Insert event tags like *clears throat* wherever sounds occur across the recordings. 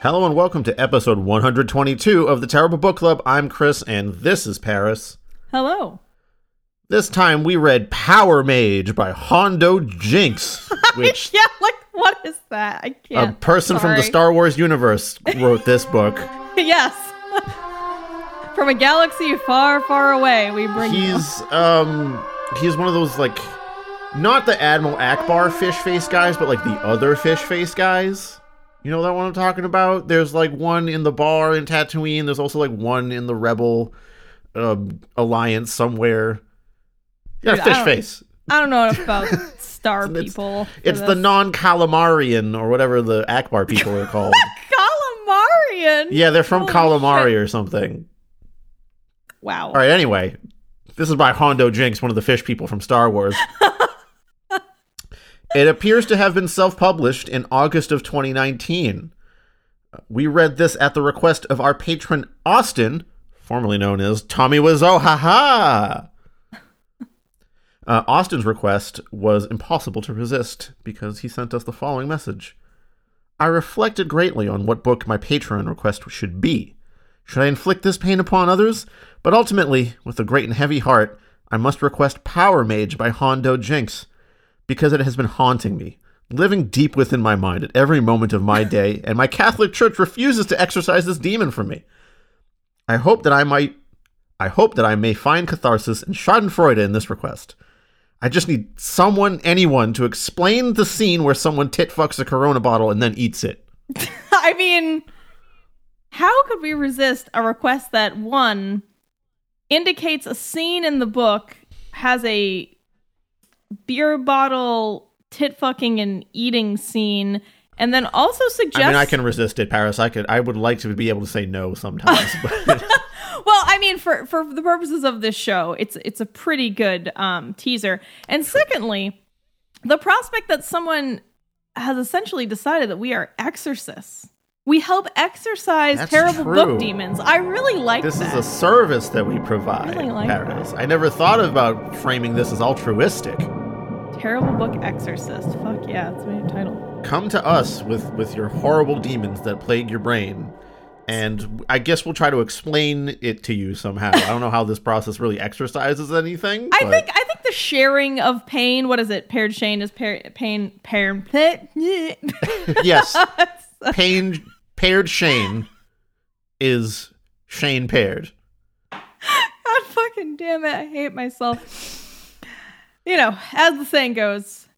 Hello and welcome to episode 122 of the Terrible Book Club. I'm Chris and this is Paris. Hello. This time we read Power Mage by Hondo Jinx, *laughs* which Yeah, like, what is that? I can't. A person from the Star Wars universe wrote this book. *laughs* yes. *laughs* From a galaxy far, far away, we bring you. He's um he's one of those like not the Admiral Ackbar fish face guys, but like the other fish face guys. You know that one I'm talking about? There's like one in the bar in Tatooine. There's also like one in the Rebel uh, alliance somewhere. Yeah, Dude, I fish don't- face. I don't know enough about *laughs* star It's- people. It's the non-Calamarian or whatever the Ackbar people are called. *laughs* Calamarian. yeah, they're from Holy Calamari shit. or something. Wow. All right, anyway, this is by Hondo Jinx, one of the fish people from Star Wars. *laughs* it appears to have been self published in August of 2019. We read this at the request of our patron Austin, formerly known as Tommy Wiseau. Ha ha! Uh, Austin's request was impossible to resist because he sent us the following message. I reflected greatly on what book my Patreon request should be. Should I inflict this pain upon others? But ultimately, with a great and heavy heart, I must request Power Mage by Hondo Jinx, because it has been haunting me, living deep within my mind at every moment of my day, and my Catholic Church refuses to exorcise this demon from me. I hope that I might I hope that I may find catharsis and schadenfreude in this request. I just need someone, anyone, to explain the scene where someone tit fucks a Corona bottle and then eats it. *laughs* I mean, how could we resist a request that one indicates a scene in the book has a beer bottle tit fucking and eating scene, and then also suggests. I mean, I can resist it, Paris. I could. I would like to be able to say no sometimes, *laughs* *laughs* Well, I mean, for for the purposes of this show, it's it's a pretty good um, teaser. And secondly, the prospect that someone has essentially decided that we are exorcists. We help exorcise That's terrible true. book demons. I really like that. this that. is a service that we provide, I Really like Paris. I never thought about framing this as altruistic. terrible book exorcist. Fuck yeah, that's my new title. Come to us with with your horrible demons that plague your brain. And I guess we'll try to explain it to you somehow. I don't know how this process really exercises anything. I but- think I think the sharing of pain. What is it? Paired Shane is pair, pain. Pair. yes, pain paired Shane is Shane paired. God fucking damn it. I hate myself. You know, as the saying goes,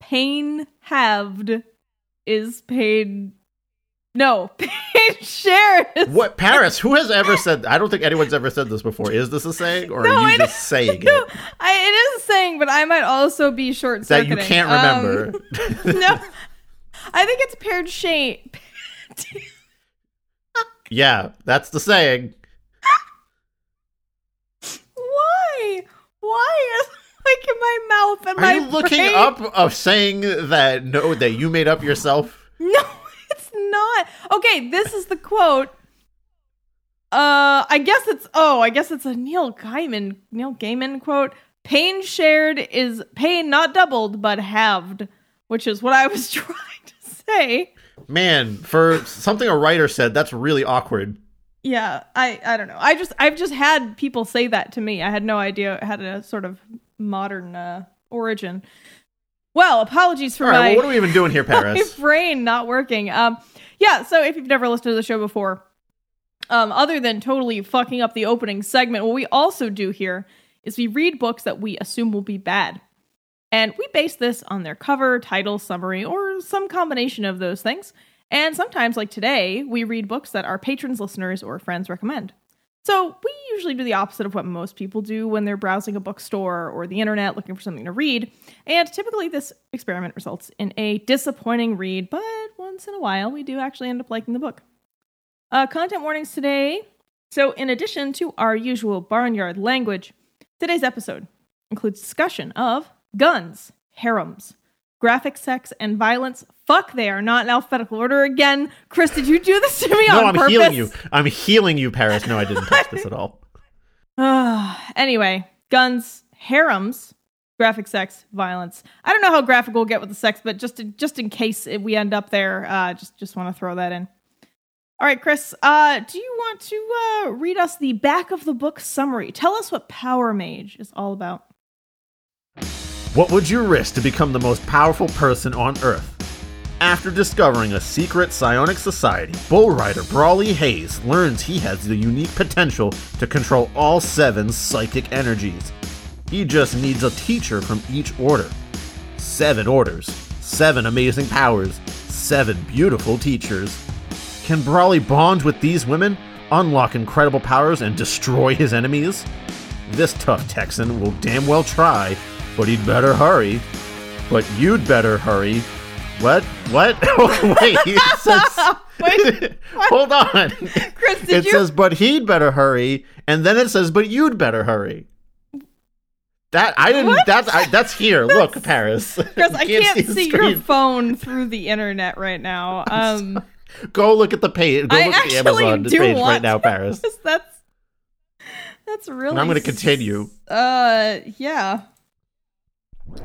pain halved is paid. No, *laughs* pain shared is. What Paris? Who has ever said? I don't think anyone's ever said this before. Is this a saying, or No, are you just saying No, it I, it is a saying, but I might also be short that you can't remember? Um, *laughs* no, I think it's paired Shane. *laughs* yeah, that's the saying. Why? Why is like in my mouth and Are my you looking brain? up of saying that no that you made up yourself? *laughs* No, it's not. Okay, this is the quote. Uh, I guess it's oh, I guess it's a Neil Gaiman Neil Gaiman quote. Pain shared is pain not doubled but halved, which is what I was *laughs* trying to say. Man, for something a writer said, that's really awkward. Yeah, I I don't know. I just I've just had people say that to me. I had no idea it had a sort of modern uh, origin. Well, apologies for All right, my well, what are we even doing here, *laughs* my Paris? brain not working. Um, yeah. So if you've never listened to the show before, um, other than totally fucking up the opening segment, what we also do here is we read books that we assume will be bad, and we base this on their cover, title, summary, or some combination of those things. And sometimes, like today, we read books that our patrons, listeners, or friends recommend. So we usually do the opposite of what most people do when they're browsing a bookstore or the internet looking for something to read. And typically this experiment results in a disappointing read, but once in a while we do actually end up liking the book. Uh, content warnings today. So in addition to our usual barnyard language, today's episode includes discussion of guns, harems, graphic sex, and violence. Fuck, they are not in alphabetical order again. Chris, did you do this to me No, on I'm purpose? healing you. I'm healing you, Paris. No, I didn't touch this at all. *laughs* *sighs* anyway, guns, harems, graphic sex, violence. I don't know how graphic we'll get with the sex, but just to, just in case we end up there, uh, just just want to throw that in. All right, Chris. Uh, do you want to uh, read us the back of the book summary? Tell us what Power Mage is all about. What would you risk to become the most powerful person on Earth? After discovering a secret psionic society, bull rider Brawley Hayes learns he has the unique potential to control all seven psychic energies. He just needs a teacher from each order. Seven orders, seven amazing powers, seven beautiful teachers. Can Brawley bond with these women, unlock incredible powers, and destroy his enemies? This tough Texan will damn well try, but he'd better hurry. But you'd better hurry. What? What? *laughs* Wait, it *laughs* says. Wait, Hold on. Chris, did it you? says, but he'd better hurry, and then it says, but you'd better hurry. That I didn't. What? That's I, that's here. *laughs* Look, Paris. Chris, I can't the see your phone through the internet right now. Um, Go look at the page. Go I look at the Amazon page right now. Paris. that's that's really. And I'm going to continue. Uh, yeah.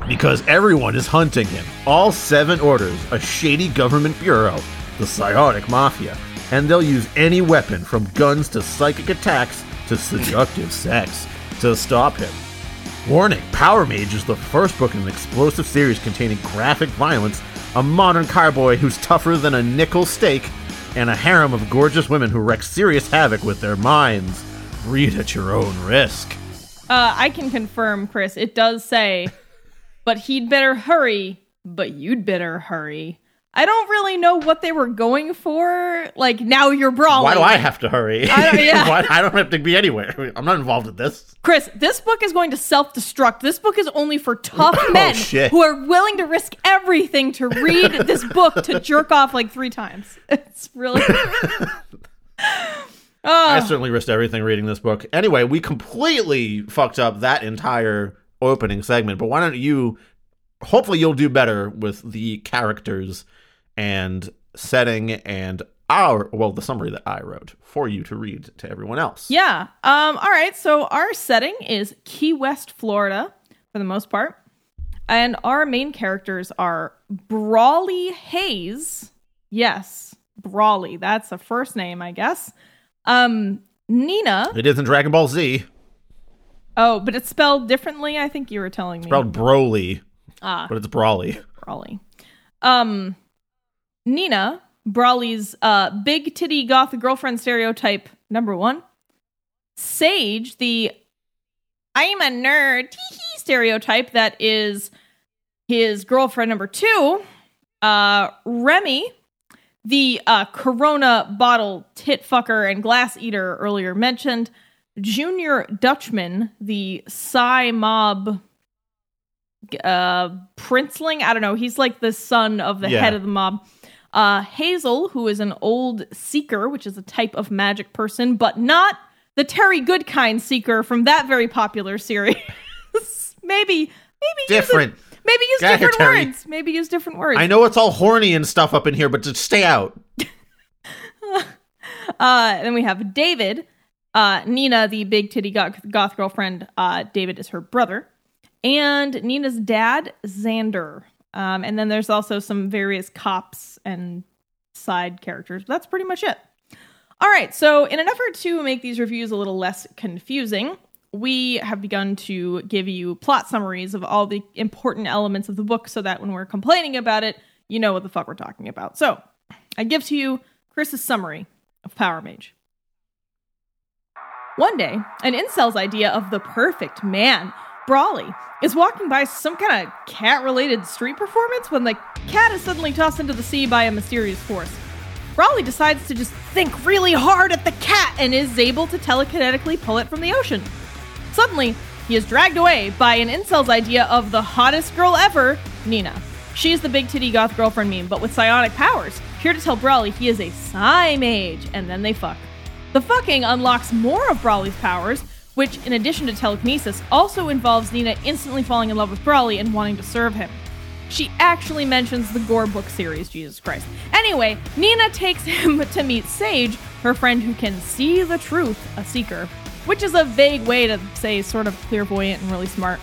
Because everyone is hunting him. All seven orders, a shady government bureau, the psionic mafia, and they'll use any weapon from guns to psychic attacks to seductive sex to stop him. Warning Power Mage is the first book in an explosive series containing graphic violence, a modern cowboy who's tougher than a nickel steak, and a harem of gorgeous women who wreak serious havoc with their minds. Read at your own risk. Uh, I can confirm, Chris. It does say, but he'd better hurry, but you'd better hurry. I don't really know what they were going for. Like, now you're brawling. Why do I have to hurry? I don't- yeah. *laughs* Why- I don't have to be anywhere. I'm not involved in this. Chris, this book is going to self destruct. This book is only for tough *laughs* Oh, men shit. who are willing to risk everything to read this *laughs* book to jerk off like three times. It's really. Ah. I oh, certainly risked everything reading this book. Anyway, we completely fucked up that entire opening segment, but why don't you hopefully you'll do better with the characters and setting and our well the summary that I wrote for you to read to everyone else. yeah. Um. All right. So our setting is Key West, Florida, for the most part, and our main characters are Brawley Hayes. Yes, Brawley. That's a first name, I guess. Um. Nina. It isn't Dragon Ball Z. Oh, but it's spelled differently. I think you were telling me. Spelled Broly, ah. but it's Brawley. Brawley. Um, Nina, Brawley's uh, big titty goth girlfriend stereotype number one. Sage, the I'm a nerd stereotype that is his girlfriend number two. Uh, Remy, the uh, Corona bottle tit fucker and glass eater earlier mentioned. Junior Dutchman, the Psy mob uh princeling? I don't know. He's like the son of the Yeah. head of the mob. Uh hazel who is an old seeker which is a type of magic person but not the terry goodkind seeker from that very popular series. *laughs* Maybe maybe Different. use a- maybe use Get out here, different words. Maybe use different words. I know it's all horny and stuff up in here, but just stay out. *laughs* Uh, then we have David, uh, Nina, the big titty goth, goth girlfriend. Uh, David is her brother, and Nina's dad, Xander. Um, and then there's also some various cops and side characters. But that's pretty much it. All right. So, in an effort to make these reviews a little less confusing, we have begun to give you plot summaries of all the important elements of the book so that when we're complaining about it, you know what the fuck we're talking about. So, I give to you Chris's summary of Power Mage. One day, an incel's idea of the perfect man, Brawley, is walking by some kind of cat related street performance when the cat is suddenly tossed into the sea by a mysterious force. Brawley decides to just think really hard at the cat and is able to telekinetically pull it from the ocean. Suddenly, he is dragged away by an incel's idea of the hottest girl ever, Nina. She is the big titty goth girlfriend meme, but with psionic powers, here to tell Brawley he is a psi mage, and then they fuck. The fucking unlocks more of Brawley's powers, which, in addition to telekinesis, also involves Nina instantly falling in love with Brawley and wanting to serve him. She actually mentions the Gor book series, Jesus Christ. Anyway, Nina takes *laughs* him to meet Sage, her friend who can see the truth, a seeker, which is a vague way to say sort of clairvoyant and really smart.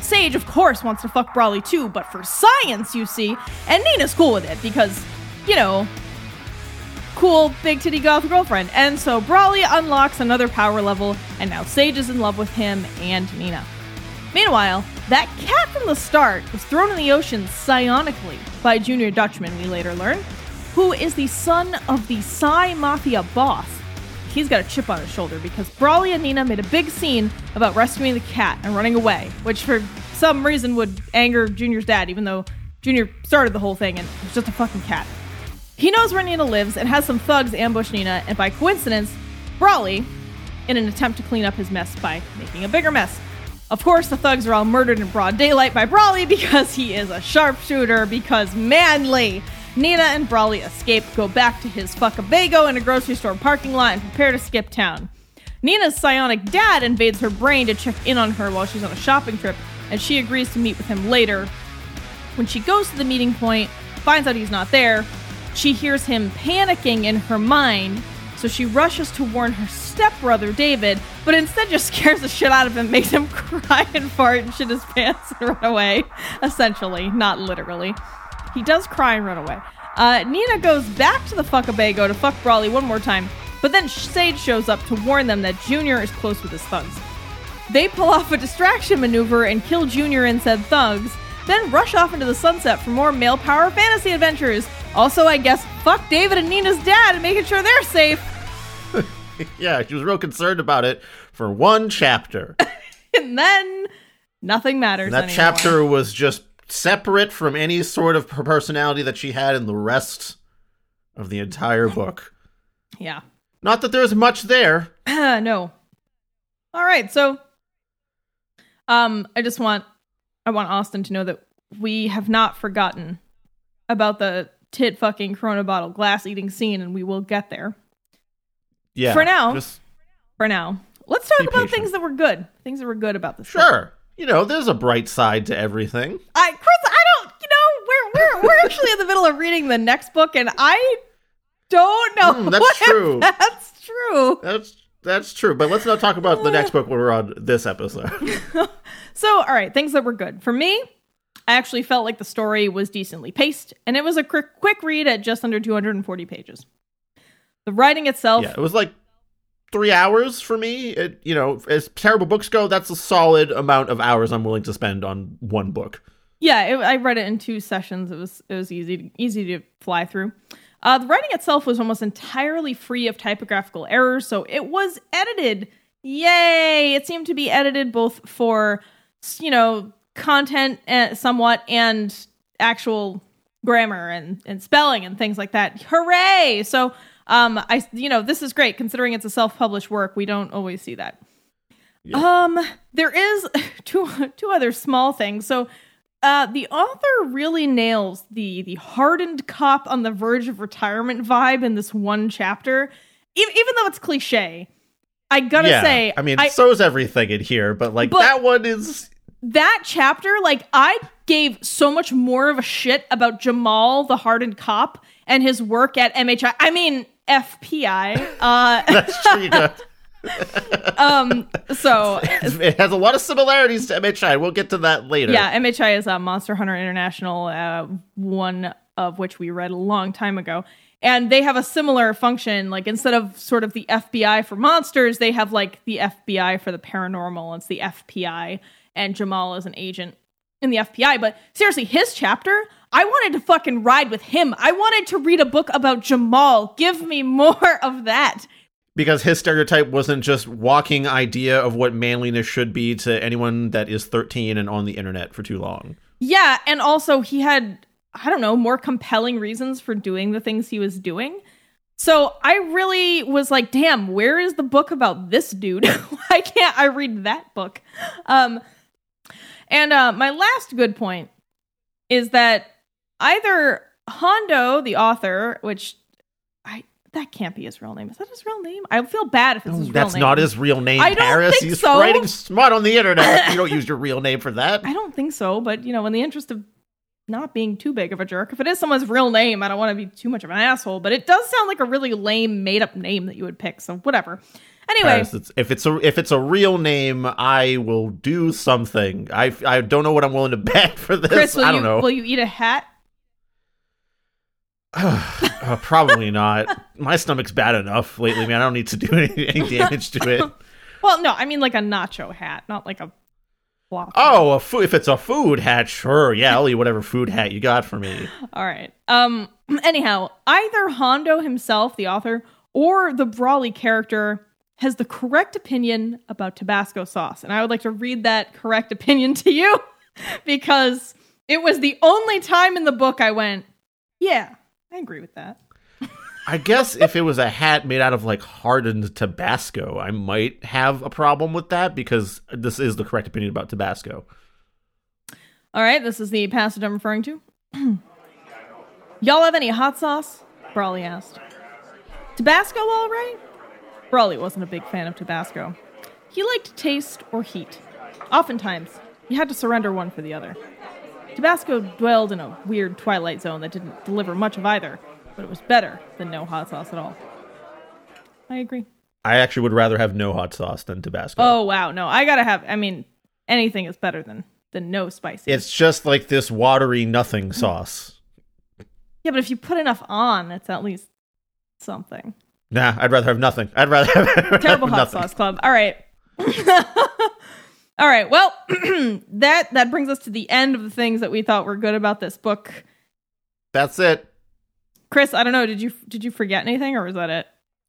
Sage, of course, wants to fuck Brawley too, but for science, you see, and Nina's cool with it because, you know, cool big titty goth girlfriend. And so Brawley unlocks another power level, and now Sage is in love with him and Nina. Meanwhile, that cat from the start was thrown in the ocean psionically by Junior Dutchman, we later learn, who is the son of the Psi Mafia boss. He's got a chip on his shoulder because Brawley and Nina made a big scene about rescuing the cat and running away, which for some reason would anger Junior's dad, even though Junior started the whole thing and it was just a fucking cat. He knows where Nina lives and has some thugs ambush Nina, and by coincidence, Brawley, in an attempt to clean up his mess by making a bigger mess. Of course, the thugs are all murdered in broad daylight by Brawley *laughs* because he is a sharpshooter, because manly. Nina and Brawley escape, go back to his fuckabago in a grocery store parking lot, and prepare to skip town. Nina's psionic dad invades her brain to check in on her while she's on a shopping trip, and she agrees to meet with him later. When she goes to the meeting point, finds out he's not there, she hears him panicking in her mind, so she rushes to warn her stepbrother David, but instead just *laughs* scares the shit out of him, makes him *laughs* cry and fart and shit his pants and run away. Essentially, not literally. He does cry and run away. Uh, Nina goes back to the fuckabago to fuck Brawley one more time, but then Sage shows up to warn them that Junior is close with his thugs. They pull off a distraction maneuver and kill Junior and said thugs, then rush off into the sunset for more male power fantasy adventures. Also, I guess, fuck David and Nina's dad and making sure they're safe. *laughs* yeah, she was real concerned about it for one chapter. and then nothing matters. And that anymore. chapter was just separate from any sort of per- personality that she had in the rest of the entire book. Yeah. Not that there's much there. *clears throat* no. All right, so um I just want I want Austin to know that we have not forgotten about the tit fucking corona bottle glass eating scene and we will get there. Yeah. For now. Just, For now, let's talk about patient. things that were good. Things that were good about this. sure. You know, there's a bright side to everything. I Chris, I don't, you know, we're we're we're actually in the middle of reading the next book and I don't know Hmm, that's *laughs* true. That's true. That's that's true. But let's not talk about the next *laughs* book when we're on this episode. *laughs* So, all right, things that were good. For me, I actually felt like the story was decently paced, and it was a quick, quick read at just under 240 pages. The writing itself, yeah, it was like three hours for me. It, you know, as terrible books go, that's a solid amount of hours I'm willing to spend on one book. yeah, it, I read it in two sessions. It was it was easy easy to fly through. Uh, the writing itself was almost entirely free of typographical errors, so it was edited. Yay! It seemed to be edited both for you know content uh, somewhat and actual grammar and, and spelling and things like that. Hooray! So um I you know this is great considering it's a self-published work. We don't always see that. Um there is *laughs* two two other small things. So uh the author really nails the the hardened cop on the verge of retirement vibe in this one chapter. Even, even though it's cliche, I gotta yeah, say, I mean, I, so's everything in here, but like But- that one is that chapter, like I gave so much more of a shit about Jamal, the hardened cop, and his work at MHI. I mean FPI. Uh, *laughs* that's true. You *laughs* *laughs* um. So *laughs* it has a lot of similarities to MHI. We'll get to that later. yeah, MHI is uh, Monster Hunter International, uh, one of which we read a long time ago. and they have a similar function. Like instead of sort of the FBI for monsters, they have like the FBI for the paranormal. It's the FPI, and Jamal is an agent in the FBI. But seriously, his chapter, I wanted to fucking ride with him. I wanted to read a book about Jamal. Give me *laughs* more of that. Because his stereotype wasn't just walking idea of what manliness should be to anyone that is 13 and on the internet for too long. Yeah, and also he had I don't know, more compelling reasons for doing the things he was doing. So I really was like, damn, where is the book about this dude? *laughs* Why can't I read that book? Um and uh my last good point is that either Hondo, the author, which that can't be his real name. Is that his real name? I feel bad if it's his mm, real That's name. not his real name, I don't Paris. think He's so. writing smut on the internet. *laughs* you don't use your real name for that. I don't think so, but you know, in the interest of not being too big of a jerk, if it is someone's real name, I don't want to be too much of an asshole, but it does sound like a really lame made up name that you would pick, so whatever. Anyway, Paris, it's, if it's a if it's a real name, I will do something. I I don't know what I'm willing to *laughs* bet for this. Chris, will I don't you know. will you eat a hat? *sighs* Uh, probably not. My stomach's bad enough lately, man. I don't need to do *laughs* any, any damage to it. *laughs* Well, no, I mean like a nacho hat, not like a flop. Oh, a food. If it's a food hat, sure. Yeah, I'll eat whatever food hat you got for me. *laughs* All right. Um *clears throat* anyhow, either Hondo himself, the author, or the Brawley character has the correct opinion about Tabasco sauce. And I would like to read that correct opinion to you because it was the only time in the book I went, yeah, I agree with that. I guess if it was a hat made out of like hardened Tabasco, I might have a problem with that because this is the correct opinion about Tabasco. All right, this is the passage I'm referring to. *clears throat* Y'all have any hot sauce? Brawley asked. Tabasco, all right? Brawley wasn't a big fan of Tabasco. He liked taste or heat. Oftentimes, you had to surrender one for the other. Tabasco dwelled in a weird twilight zone that didn't deliver much of either, but it was better than no hot sauce at all. I agree. I actually would rather have no hot sauce than Tabasco. Oh wow, no, I gotta have. I mean, anything is better than than no spicy. It's just like this watery nothing mm-hmm. sauce. Yeah, but if you put enough on, it's at least something. Nah, I'd rather have nothing. I'd rather have *laughs* Terrible hot nothing. sauce club. All right. *laughs* All right. Well, *clears throat* that that brings us to the end of the things that we thought were good about this book. That's it. Chris, I don't know. Did you did you forget anything, or was that it?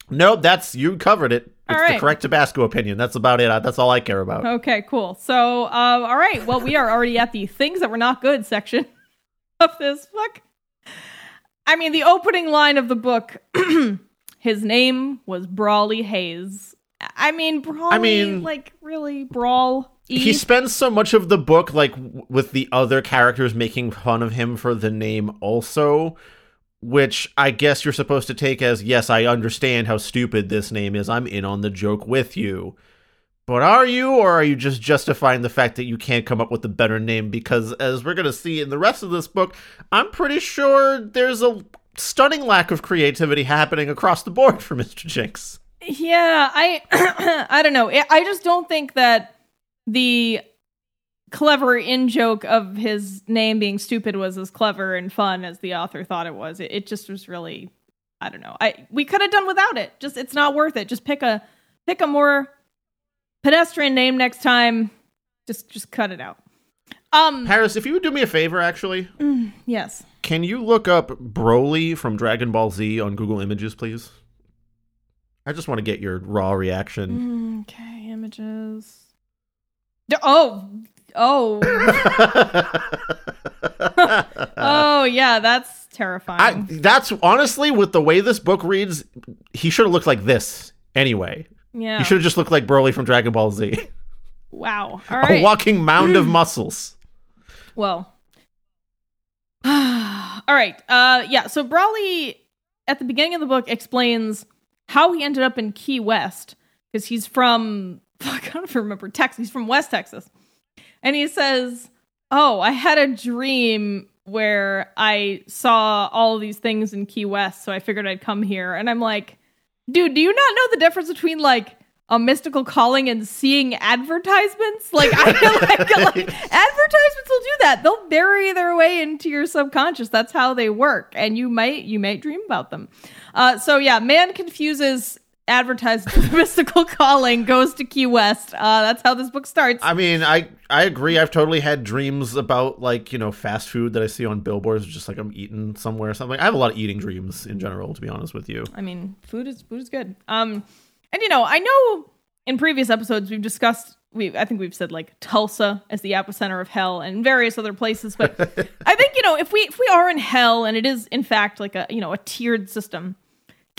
No, that's you covered it. It's All the right. correct Tabasco opinion. That's about it. That's all I care about. Okay, cool. So, uh, all right. Well, we are already at the things that were not good section *laughs* of this book. I mean, the opening line of the book. *clears throat* his name was Brawley Hayes. I mean, Brawley. I mean- like really brawl. He spends so much of the book like w- with the other characters making fun of him for the name also, which I guess you're supposed to take as yes, I understand how stupid this name is. I'm in on the joke with you. But are you or are you just justifying the fact that you can't come up with a better name because as we're going to see in the rest of this book, I'm pretty sure there's a stunning lack of creativity happening across the board *laughs* for Mr. Jinx. Yeah, I *clears throat* I don't know. I I just don't think that the clever in joke of his name being stupid was as clever and fun as the author thought it was. It, it just was really I don't know. I we could have done without it. Just it's not worth it. Just pick a pick a more pedestrian name next time. Just just cut it out. Um Paris, if you would do me a favor actually, *clears throat* yes. Can you look up Broly from Dragon Ball Z on Google Images, please? I just want to get your raw reaction. Okay, images. Oh, oh, oh, yeah, that's I, terrifying. that's honestly with the way this book reads, he should have looked like this anyway. yeah. He should have just looked like Broly from Dragon Ball Z. Wow. *laughs* All A right. walking mound of *clears throat* muscles. well. *sighs* All right. Uh, yeah. So Broly, at the beginning of the book, explains how he ended up in Key West because he's from fuck, *laughs* I don't remember Texas. He's from West Texas, and he says, "Oh, I had a dream where I saw all these things in Key West, so I figured I'd come here." And I'm like, "Dude, do you not know the difference between like?" A mystical calling and seeing advertisements, *laughs* like I feel like, like *laughs* advertisements will do that. that. They'll bury their way into your subconscious. That's how they work, and you might you might dream about them. Uh, so yeah, man confuses advertised *laughs* mystical calling goes to Key West. Uh, that's how this book starts. I mean, I I agree. I've totally had dreams about like you know fast food that I see on billboards, just like I'm eating somewhere or something. I have a lot of eating dreams in general, to be honest with you. I mean, food is food is good. Um, and you know, I know in previous episodes we've discussed. We I think we've said like Tulsa as the epicenter of hell and various other places, but *laughs* I think you know if we if we are in hell and it is in fact like a you know a tiered system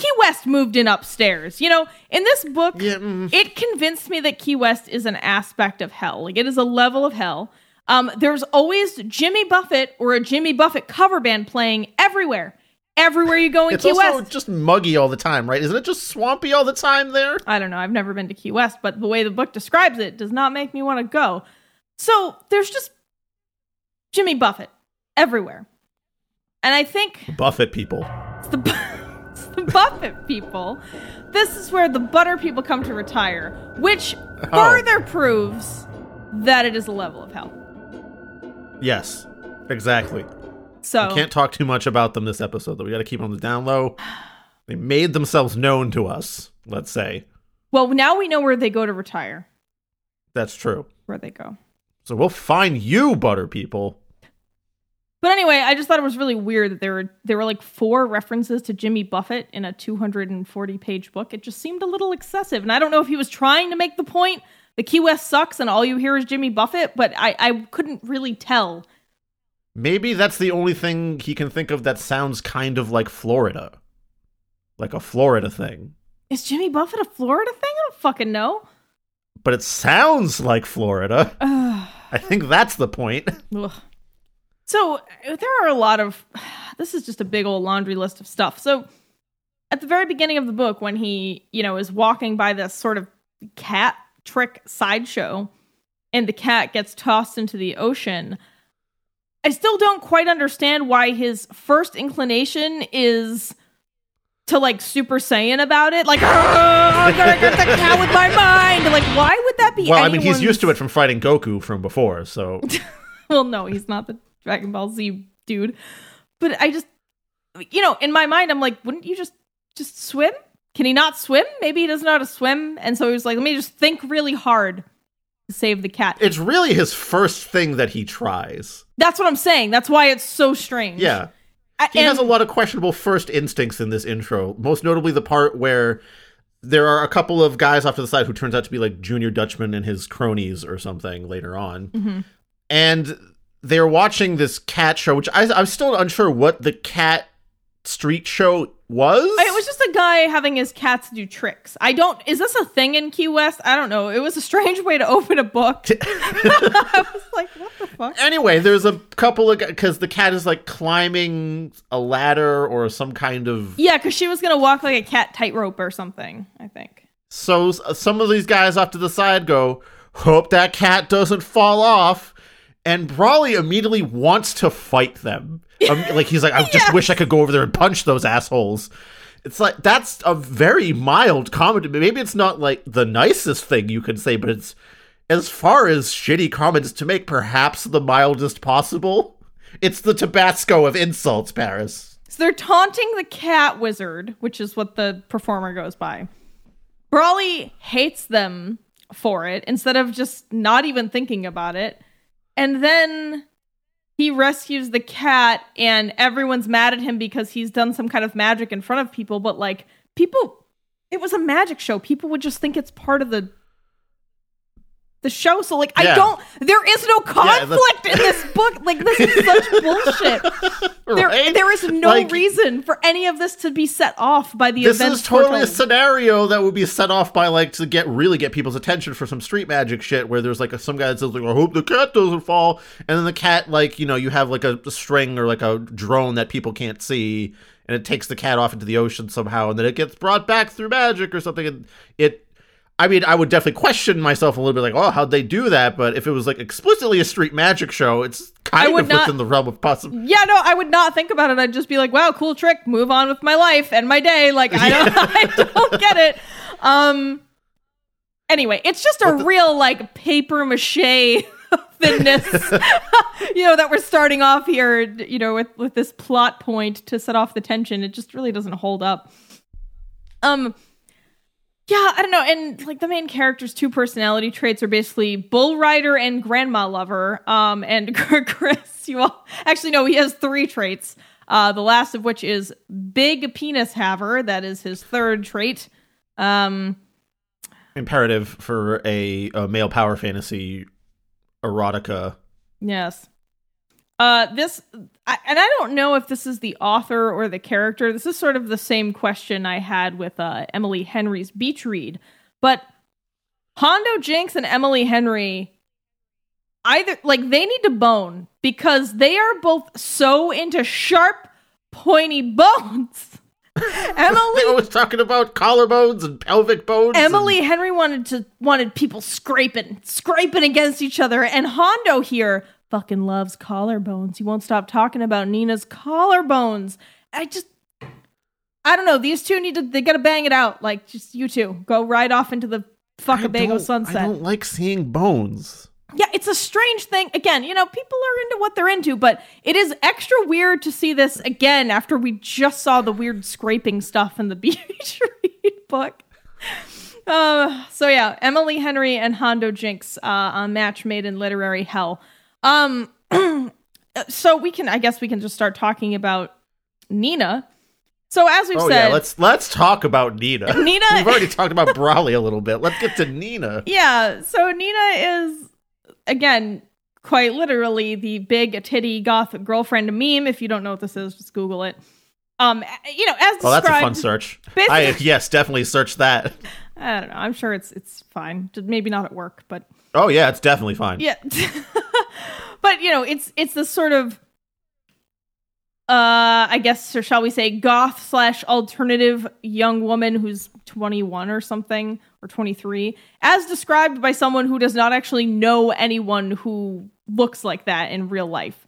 Key West moved in upstairs. You know, in this book, Yeah, mm. it convinced me that Key West is an aspect of hell. Like it is a level of hell. Um, there's always Jimmy Buffett or a Jimmy Buffett cover band playing everywhere. Everywhere you go in It's Key also West. just muggy all the time, right? Isn't it just swampy all the time there? I don't know. I've never been to Key West, but the way the book describes it does not make me want to go. So there's just Jimmy Buffett everywhere. And I think Buffett people. It's the, it's the *laughs* Buffett people. This is where the butter people come to retire, which further proves that it is a level of hell. Yes, exactly. So Can't talk too much about them this episode, though. We got to keep on the down low. They made themselves known to us. Let's say well, now we know where they go to retire. that's true. Where they go. So we'll find you, butter people. But anyway, I just thought it was really weird that there were there were like four references to Jimmy Buffett in a 240 page book. It just seemed a little excessive, and I don't know if he was trying to make the point that Key West sucks and all you hear is Jimmy Buffett, but I I couldn't really tell. Maybe that's the only thing he can think of that sounds kind of like Florida, like a Florida thing. Is Jimmy Buffett a Florida thing? I don't fucking know. But it sounds like Florida. *sighs* I think that's the point. Ugh. So uh, there are a lot of. *sighs* This is just a big old laundry list of stuff. So at the very beginning of the book, when he, you know, is walking by this sort of cat trick sideshow, and the cat gets tossed into the ocean. I still don't quite understand why his first inclination is to like Super Saiyan about it. Like, *laughs* "Ah, I'm gonna get the cat with my mind. Like, why would that be? Well, I mean, he's used to it from fighting Goku from before, so *laughs* well, no, he's not the Dragon Ball Z dude. But I just, you know, in my mind, I'm like, wouldn't you just just swim? Can he not swim? Maybe he doesn't know how to swim, and so he was like, let me just think really hard to save the cat. it's really his first thing that he tries. That's what I'm saying. That's why it's so strange. Yeah. I- He and- has a lot of questionable first instincts in this intro, most notably the part where there are a couple of guys off to the side who turns out to be like Junior Dutchman and his cronies or something later on. Mhm. And they're watching this cat show, which I, I'm still unsure what the cat street show was. It was just a guy having his cats do tricks. I don't. Is this a thing in Key West? I don't know. It was a strange way to open a book. *laughs* *laughs* I was like, what the fuck? Anyway, there's a couple of because the cat is like climbing a ladder or some kind of Yeah, because she was gonna walk like a cat tightrope or something. I think. So some of these guys off to the side go, "Hope that cat doesn't fall off." And Brawley immediately wants to fight them. Um, *laughs* like he's like, "I just wish I could go over there and punch those assholes." It's like that's a very mild comment. Maybe it's not like the nicest thing you could say, but it's as far as shitty comments to make, perhaps the mildest possible. It's the Tabasco of insults, Paris. So they're taunting the cat wizard, which is what the performer goes by. Brawley hates them for it instead of just not even thinking about it. And then he rescues the cat, and everyone's mad at him because he's done some kind of magic in front of people. But, like, people, it was a magic show. People would just think it's part of the. The show, so like I don't. There is no Yeah, conflict in this book. Like this is such *laughs* bullshit. There, Right? there is no Like- reason for any of this to be set off by the this events. is totally a scenario that would be set off by like to get really get people's attention for some street magic shit where there's like a, some guy that says like I hope the cat doesn't fall and then the cat like you know you have like a, a string or like a drone that people can't see and it takes the cat off into the ocean somehow and then it gets brought back through magic or something and it I mean, I would definitely question myself a little bit, like, oh, how'd they do that? But if it was like explicitly a street magic show, it's kind of not- within the realm of possible. Yeah, no, I would not think about it. I'd just be like, "Wow, cool trick. Move on with my life and my day." Like I don't, *laughs* I don't get it. Um. Anyway, it's just a real like paper mache *laughs* thinness, *laughs* you know, that we're starting off here, you know, with with this plot point to set off the tension. It just really doesn't hold up. Um, yeah, I don't know. And like the main character's two personality traits are basically bull rider and grandma lover. Um, and *laughs* Chris, you all actually no, he has three traits. Uh, the last of which is big penis haver. That is his third trait. Um, Imperative for a, a male power fantasy erotica. yes. Uh, this, I, and I don't know if this is the author or the character. This is sort of the same question I had with uh, Emily Henry's Beach Read, but Hondo Jinx and Emily Henry either like they need to bone because they are both so into sharp, pointy *laughs* bones. *laughs* Emily was talking about collarbones and pelvic bones. and- Emily Henry wanted to wanted people scraping, scraping against each other, and Hondo here fucking loves collarbones. He won't stop talking about Nina's collarbones. I just I don't know. These two need to they gotta bang it out. Like just you two. Go right off into the fuckabago sunset. I don't like seeing bones. Yeah, it's a strange thing. Again, you know, people are into what they're into, but it is extra weird to see this again after we just saw the weird scraping stuff in the *laughs* Beach Read book. Uh, so yeah, Emily Henry and Hondo Jinx, uh, a match made in literary hell. Um, *clears throat* so we can, I guess, we can just start talking about Nina. So as we've Oh said, yeah, let's let's talk about Nina. *laughs* Nina- We've already talked about Brawley a little bit. Let's get to Nina. Yeah, so Nina is again quite literally the big titty goth girlfriend meme. If you don't know what this is, just Google it. Um, you know, as. Oh, that's a fun search. I yes, definitely search that. I don't know. I'm sure it's it's fine. Maybe not at work, but Oh yeah, it's definitely fine. yeah. *laughs* but you know, it's it's this sort of uh I guess or shall we say goth slash alternative young woman who's 21 or something or 23 as described by someone who does not actually know anyone who looks like that in real life.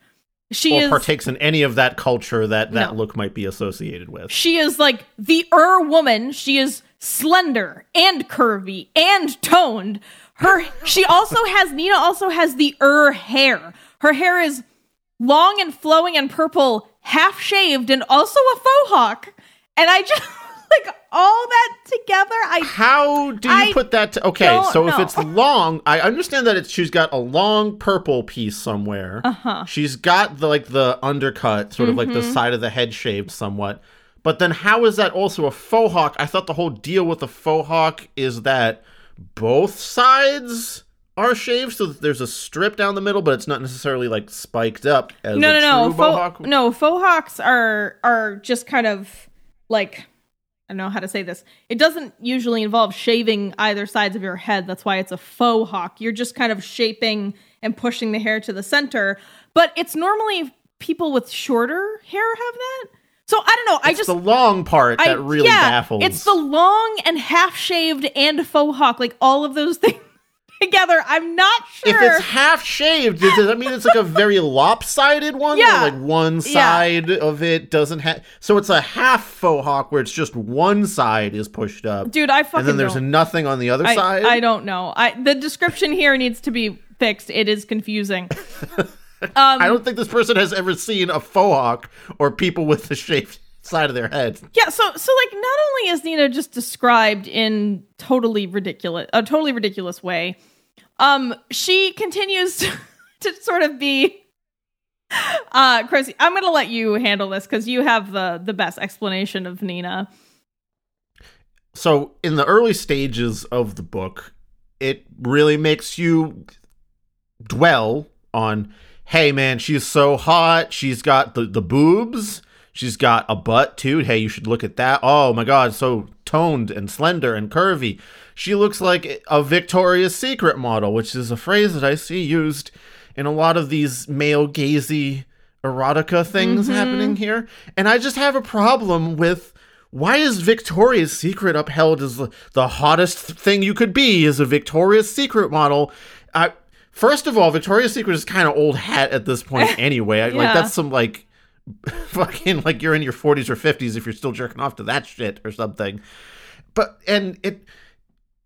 She Or is partakes in any of that culture that that No. look might be associated with. she is like the er woman. She is slender and curvy and toned. Her she also has Nina also has the er hair. Her hair is long and flowing and purple, half shaved, and also a faux hawk. And I just *laughs* like all that together. I How do you I put that to Okay, so if it's *laughs* long, I understand that it's she's got a long purple piece somewhere. Uh-huh. She's got the like the undercut, sort of like the Mm-hmm. side of the head shaved somewhat. But then how is that also a faux hawk? I thought the whole deal with the faux hawk is that both sides are shaved, so that there's a strip down the middle, but it's not necessarily like spiked up as no a no no true faux, mohawk. no faux hawks are are just kind of like I don't know how to say this. It doesn't usually involve shaving either sides of your head. That's why it's a faux hawk. You're just kind of shaping and pushing the hair to the center. But it's normally people with shorter hair have that. So I don't know. I It's just the long part I, that really yeah, baffles. It's the long and half shaved and faux hawk, like all of those *laughs* things together. I'm not sure. If it's half shaved, does that mean it's like a very *laughs* lopsided one? Yeah. like one Yeah. side of it doesn't have. So it's a half faux hawk where it's just one side is pushed up, Dude, I fucking and then there's don't. nothing on the other I, side. I don't know. I the description here needs to be fixed. It is confusing. *laughs* I don't think this person has ever seen a faux hawk or people with the shaved side of their head. Yeah, so so like not only is Nina just described in totally ridiculous a totally ridiculous way, um, she continues to, *laughs* to sort of be uh Chrissy, I'm gonna let you handle this because you have the the best explanation of Nina. So in the early stages of the book, it really makes you dwell on, hey man, she's so hot. She's got the, the boobs. She's got a butt too. Hey, you should look at that. Oh my god, so toned and slender and curvy. She looks like a Victoria's Secret model, which is a phrase that I see used in a lot of these male gazy erotica things mm-hmm. happening here. And I just have a problem with why is Victoria's Secret upheld as the, the hottest thing you could be as a Victoria's Secret model? I, first of all, Victoria's Secret is kind of old hat at this point *laughs* anyway. Yeah. Like that's some like *laughs* fucking like you're in your 40s or 50s if you're still jerking off to that shit or something. But and it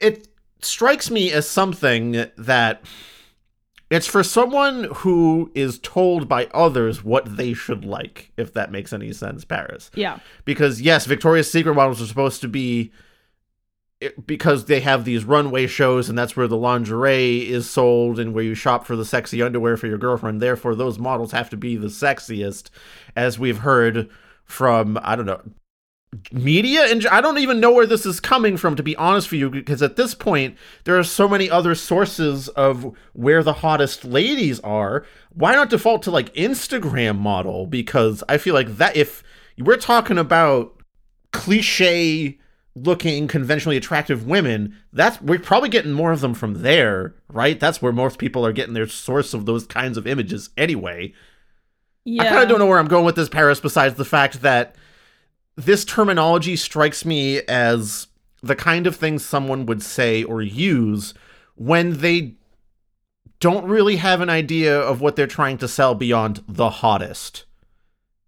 it strikes me as something that It's for someone who is told by others what they should like, if that makes any sense, Paris. Yeah. Because yes, Victoria's Secret models are supposed to be because they have these runway shows and that's where the lingerie is sold and where you shop for the sexy underwear for your girlfriend. Therefore, those models have to be the sexiest, as we've heard from I don't know media and I don't even know where this is coming from to be honest for you because at this point there are so many other sources of where the hottest ladies are why not default to like Instagram model because I feel like that if we're talking about cliche looking conventionally attractive women that's we're probably getting more of them from there right that's where most people are getting their source of those kinds of images anyway Yeah. I kind of don't know where I'm going with this, Paris, besides the fact that this terminology strikes me as the kind of thing someone would say or use when they don't really have an idea of what they're trying to sell beyond the hottest.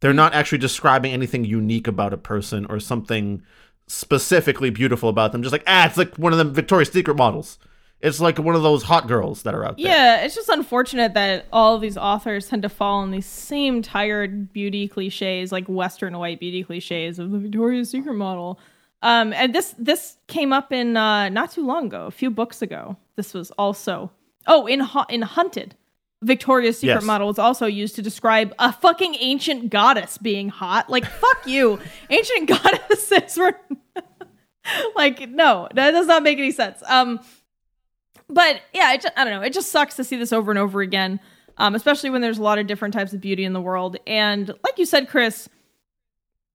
They're not actually describing anything unique about a person or something specifically beautiful about them. Just like, ah, it's like one of them Victoria's Secret models. It's like one of those hot girls that are out there. Yeah, it's just unfortunate that all of these authors tend to fall in these same tired beauty cliches, like Western white beauty cliches of the Victoria's Secret model. Um, and this this came up in uh, not too long ago, a few books ago. This was also oh in in Hunted, Victoria's Secret Yes. model was also used to describe a fucking ancient goddess being hot. Like fuck you, *laughs* ancient goddesses were *laughs* like no, that does not make any sense. Um, but yeah, it just, I don't know. It just sucks to see this over and over again, um, especially when there's a lot of different types of beauty in the world. And like you said, Chris,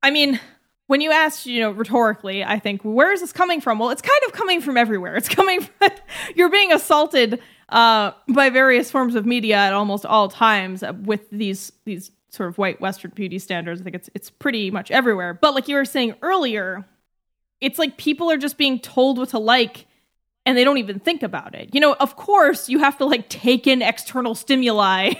I mean, when you asked, you know, rhetorically, I think, where is this coming from? Well, it's kind of coming from everywhere. It's coming *laughs* from, you're being assaulted uh, by various forms of media at almost all times with these, these sort of white Western beauty standards. I think it's, it's pretty much everywhere. But like you were saying earlier, it's like people are just being told what to like and they don't even think about it. You know, of course, you have to like take in external stimuli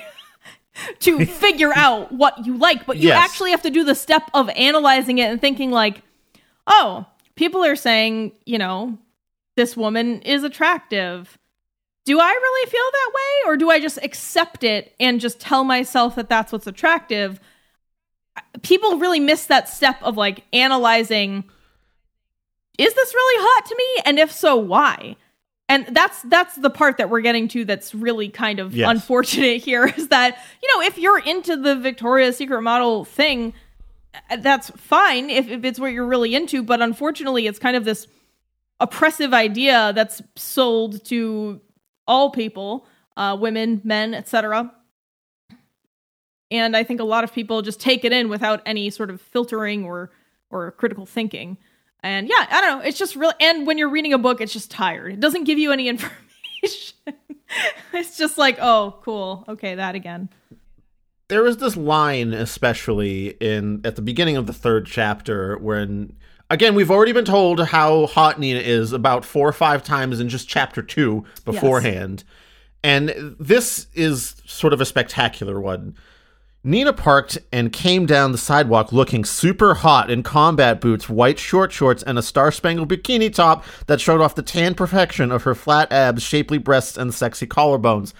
*laughs* to *laughs* figure out what you like, but you Yes. actually have to do the step of analyzing it and thinking like, "Oh, people are saying, you know, this woman is attractive. Do I really feel that way or do I just accept it and just tell myself that that's what's attractive?" People really miss that step of like analyzing is this really hot to me and if so why and that's that's the part that we're getting to that's really kind of Yes. unfortunate here *laughs* is that you know if you're into the victoria's secret model thing uh, that's fine if, if it's what you're really into but unfortunately it's kind of this oppressive idea that's sold to all people uh, women men etc and i think a lot of people just take it in without any sort of filtering or or critical thinking and yeah, I don't know. It's just really, and when you're reading a book, it's just tired. It doesn't give you any *laughs* information. it's just like, oh, cool. Okay, that again. there was this line especially in at the beginning of the third chapter when again we've already been told how hot nina is about four or five times in just chapter two beforehand. And this is sort of a spectacular one. Nina parked and came down the sidewalk looking super hot in combat boots white short shorts and a star-spangled bikini top that showed off the tan perfection of her flat abs shapely breasts and sexy collarbones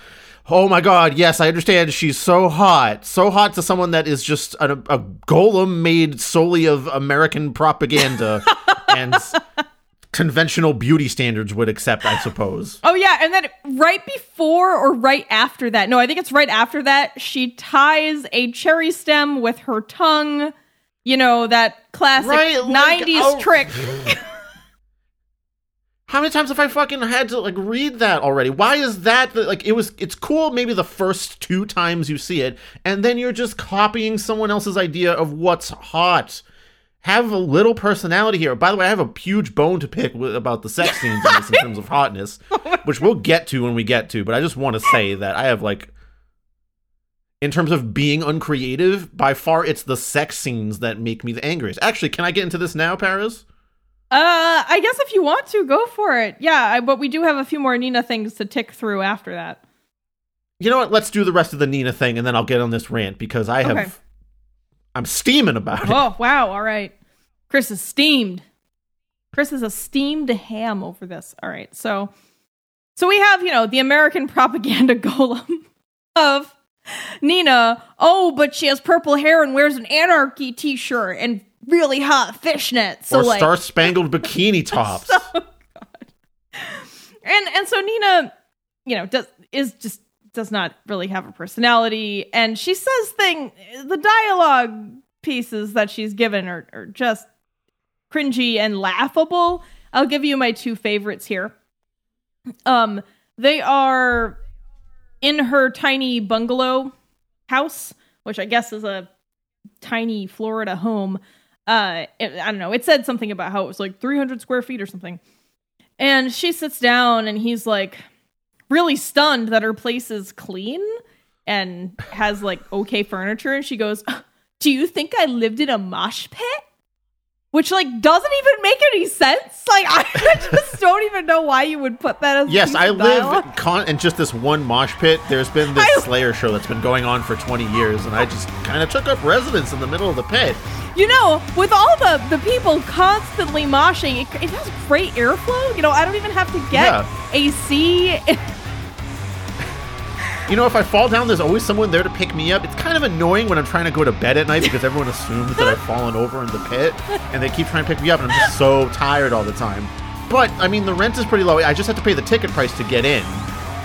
Oh my god, yes, I understand she's so hot. So hot to someone that is just a, a golem made solely of American propaganda *laughs* and conventional beauty standards would accept, I suppose. Oh, yeah. And then right before or right after that, no, I think it's right after that, she ties a cherry stem with her tongue. You know, that classic Right, like, 90s oh. trick. *laughs* How many times have I fucking had to like read that already? Why is that the, like it was it's cool maybe the first two times you see it and then you're just copying someone else's idea of what's hot. Have a little personality here. By the way, I have a huge bone to pick with, about the sex scenes in this in terms of hotness, *laughs* oh which we'll get to when we get to, but I just want to say that I have like in terms of being uncreative, by far it's the sex scenes that make me the angriest. Actually, can I get into this now, Paris? Uh, I guess if you want to, go for it. Yeah, I, but we do have a few more Nina things to tick through after that. You know what? Let's do the rest of the Nina thing, and then I'll get on this rant because I have, Okay. I'm steaming about it. Oh, wow. All right. Chris is steamed. Chris is a steamed ham over this. All right. So So we have, you know, the American *laughs* propaganda golem of Nina. Oh, but she has purple hair and wears an anarchy t-shirt and really hot fishnets. So or like star spangled *laughs* bikini tops. *laughs* and and so Nina, you know, does is just does not really have a personality and she says thing the dialogue pieces that she's given are, are just cringy and laughable. I'll give you my two favorites here. Um they are in her tiny bungalow house, which I guess is a tiny Florida home. Uh it, I don't know. It said something about how it was like 300 square feet or something. And she sits down and he's like really stunned that her place is clean and has like okay furniture and she goes, "Do you think I lived in a mosh pit?" Which like doesn't even make any sense. Like *laughs* I just don't even know why you would put that as a Yes, I live con- in just this one mosh pit. There's been *laughs* this I- Slayer show that's been going on for 20 years, and I just kind of took up residence in the middle of the pit. You know, with all the the people constantly moshing, it, it has great airflow. You know, I don't even have to get Yeah. AC. *laughs* You know, if I fall down, there's always someone there to pick me up. It's kind of annoying when I'm trying to go to bed at night *laughs* because everyone assumes that I've fallen over in the pit, and they keep trying to pick me up, and I'm just so tired all the time. But I mean, the rent is pretty low. I just have to pay the ticket price to get in,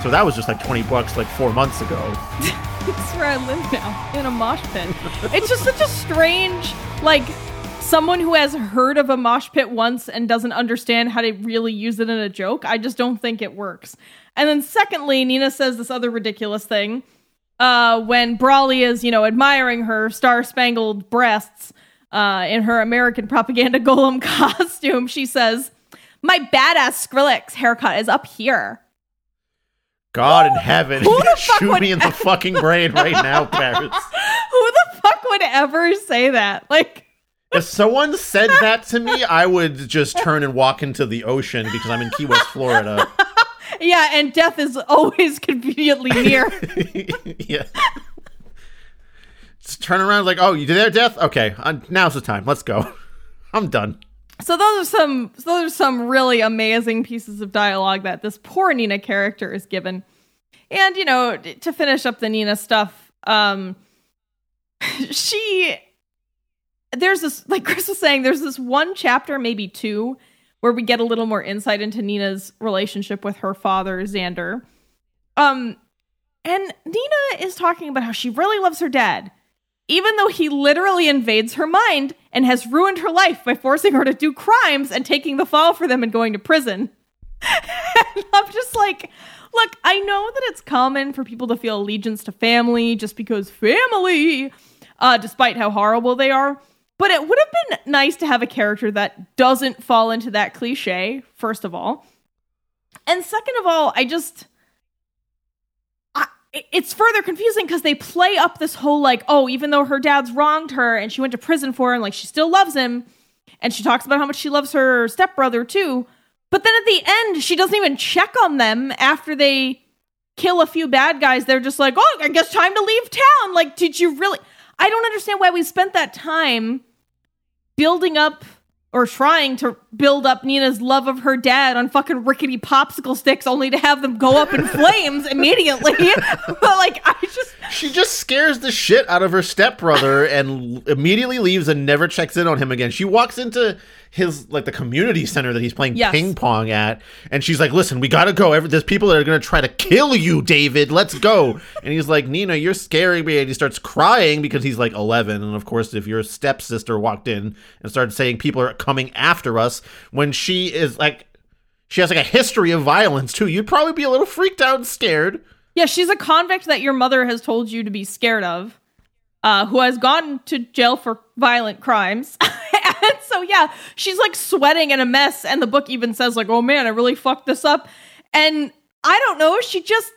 so that was just like 20 bucks like four months ago. *laughs* That's where I live now, in a mosh pit. It's just such a strange, like, someone who has heard of a mosh pit once and doesn't understand how to really use it in a joke. I just don't think it works. And then, secondly, Nina says this other ridiculous thing uh, when Brawley is, you know, admiring her star spangled breasts uh, in her American propaganda *laughs* golem costume. She says, My badass Skrillex haircut is up here. God in heaven, *laughs* who the fuck shoot me in the fucking brain right *laughs* now, Paris. Who the fuck would ever say that? Like, If someone said that to me, I would just turn and walk into the ocean because I'm in Key West, Florida. Yeah, and death is always *laughs* conveniently near. *laughs* yeah. Just turn around like, oh, you did there, Death? Okay, uh, now's the time. Let's go. *laughs* I'm done. so those are some those are some really amazing pieces of dialogue that this poor Nina character is given. And you know, to finish up the Nina stuff, um she there's this like Chris was saying, there's this one chapter, maybe two, where we get a little more insight into Nina's relationship with her father, Xander. Um and Nina is talking about how she really loves her dad, even though he literally invades her mind and has ruined her life by forcing her to do crimes and taking the fall for them and going to prison. *laughs* I'm just like, look, I know that it's common for people to feel allegiance to family just because family, uh, despite how horrible they are. But it would have been nice to have a character that doesn't fall into that cliche, first of all. And second of all, I just it's further confusing because they play up this whole like, oh, even though her dad's wronged her and she went to prison for him, like she still loves him, and she talks about how much she loves her stepbrother too. But then at the end, she doesn't even check on them after they kill a few bad guys. They're just like, oh, I guess time to leave town. Like, did you really? I don't understand why we spent that time building up or trying to build up Nina's love of her dad on fucking rickety popsicle sticks only to have them go up in *laughs* flames immediately. *laughs* but like I just She just scares the shit out of her stepbrother and immediately leaves and never checks in on him again. She walks into his like the community center that he's playing Yes. ping pong at, and she's like, "Listen, we gotta go. Every, there's people that are gonna try to kill you, David. Let's go." and he's like, "Nina, you're scaring me," and he starts crying because he's like 11, and of course, if your stepsister walked in and started saying people are coming after us when she is like. She has like a history of violence too. You'd probably be a little freaked out and scared. Yeah, she's a convict that your mother has told you to be scared of, uh, who has gone to jail for violent crimes. *laughs* and *laughs* so, yeah, she's like sweating and a mess. And the book even says, like, oh man, I really fucked this up. And I don't know, she just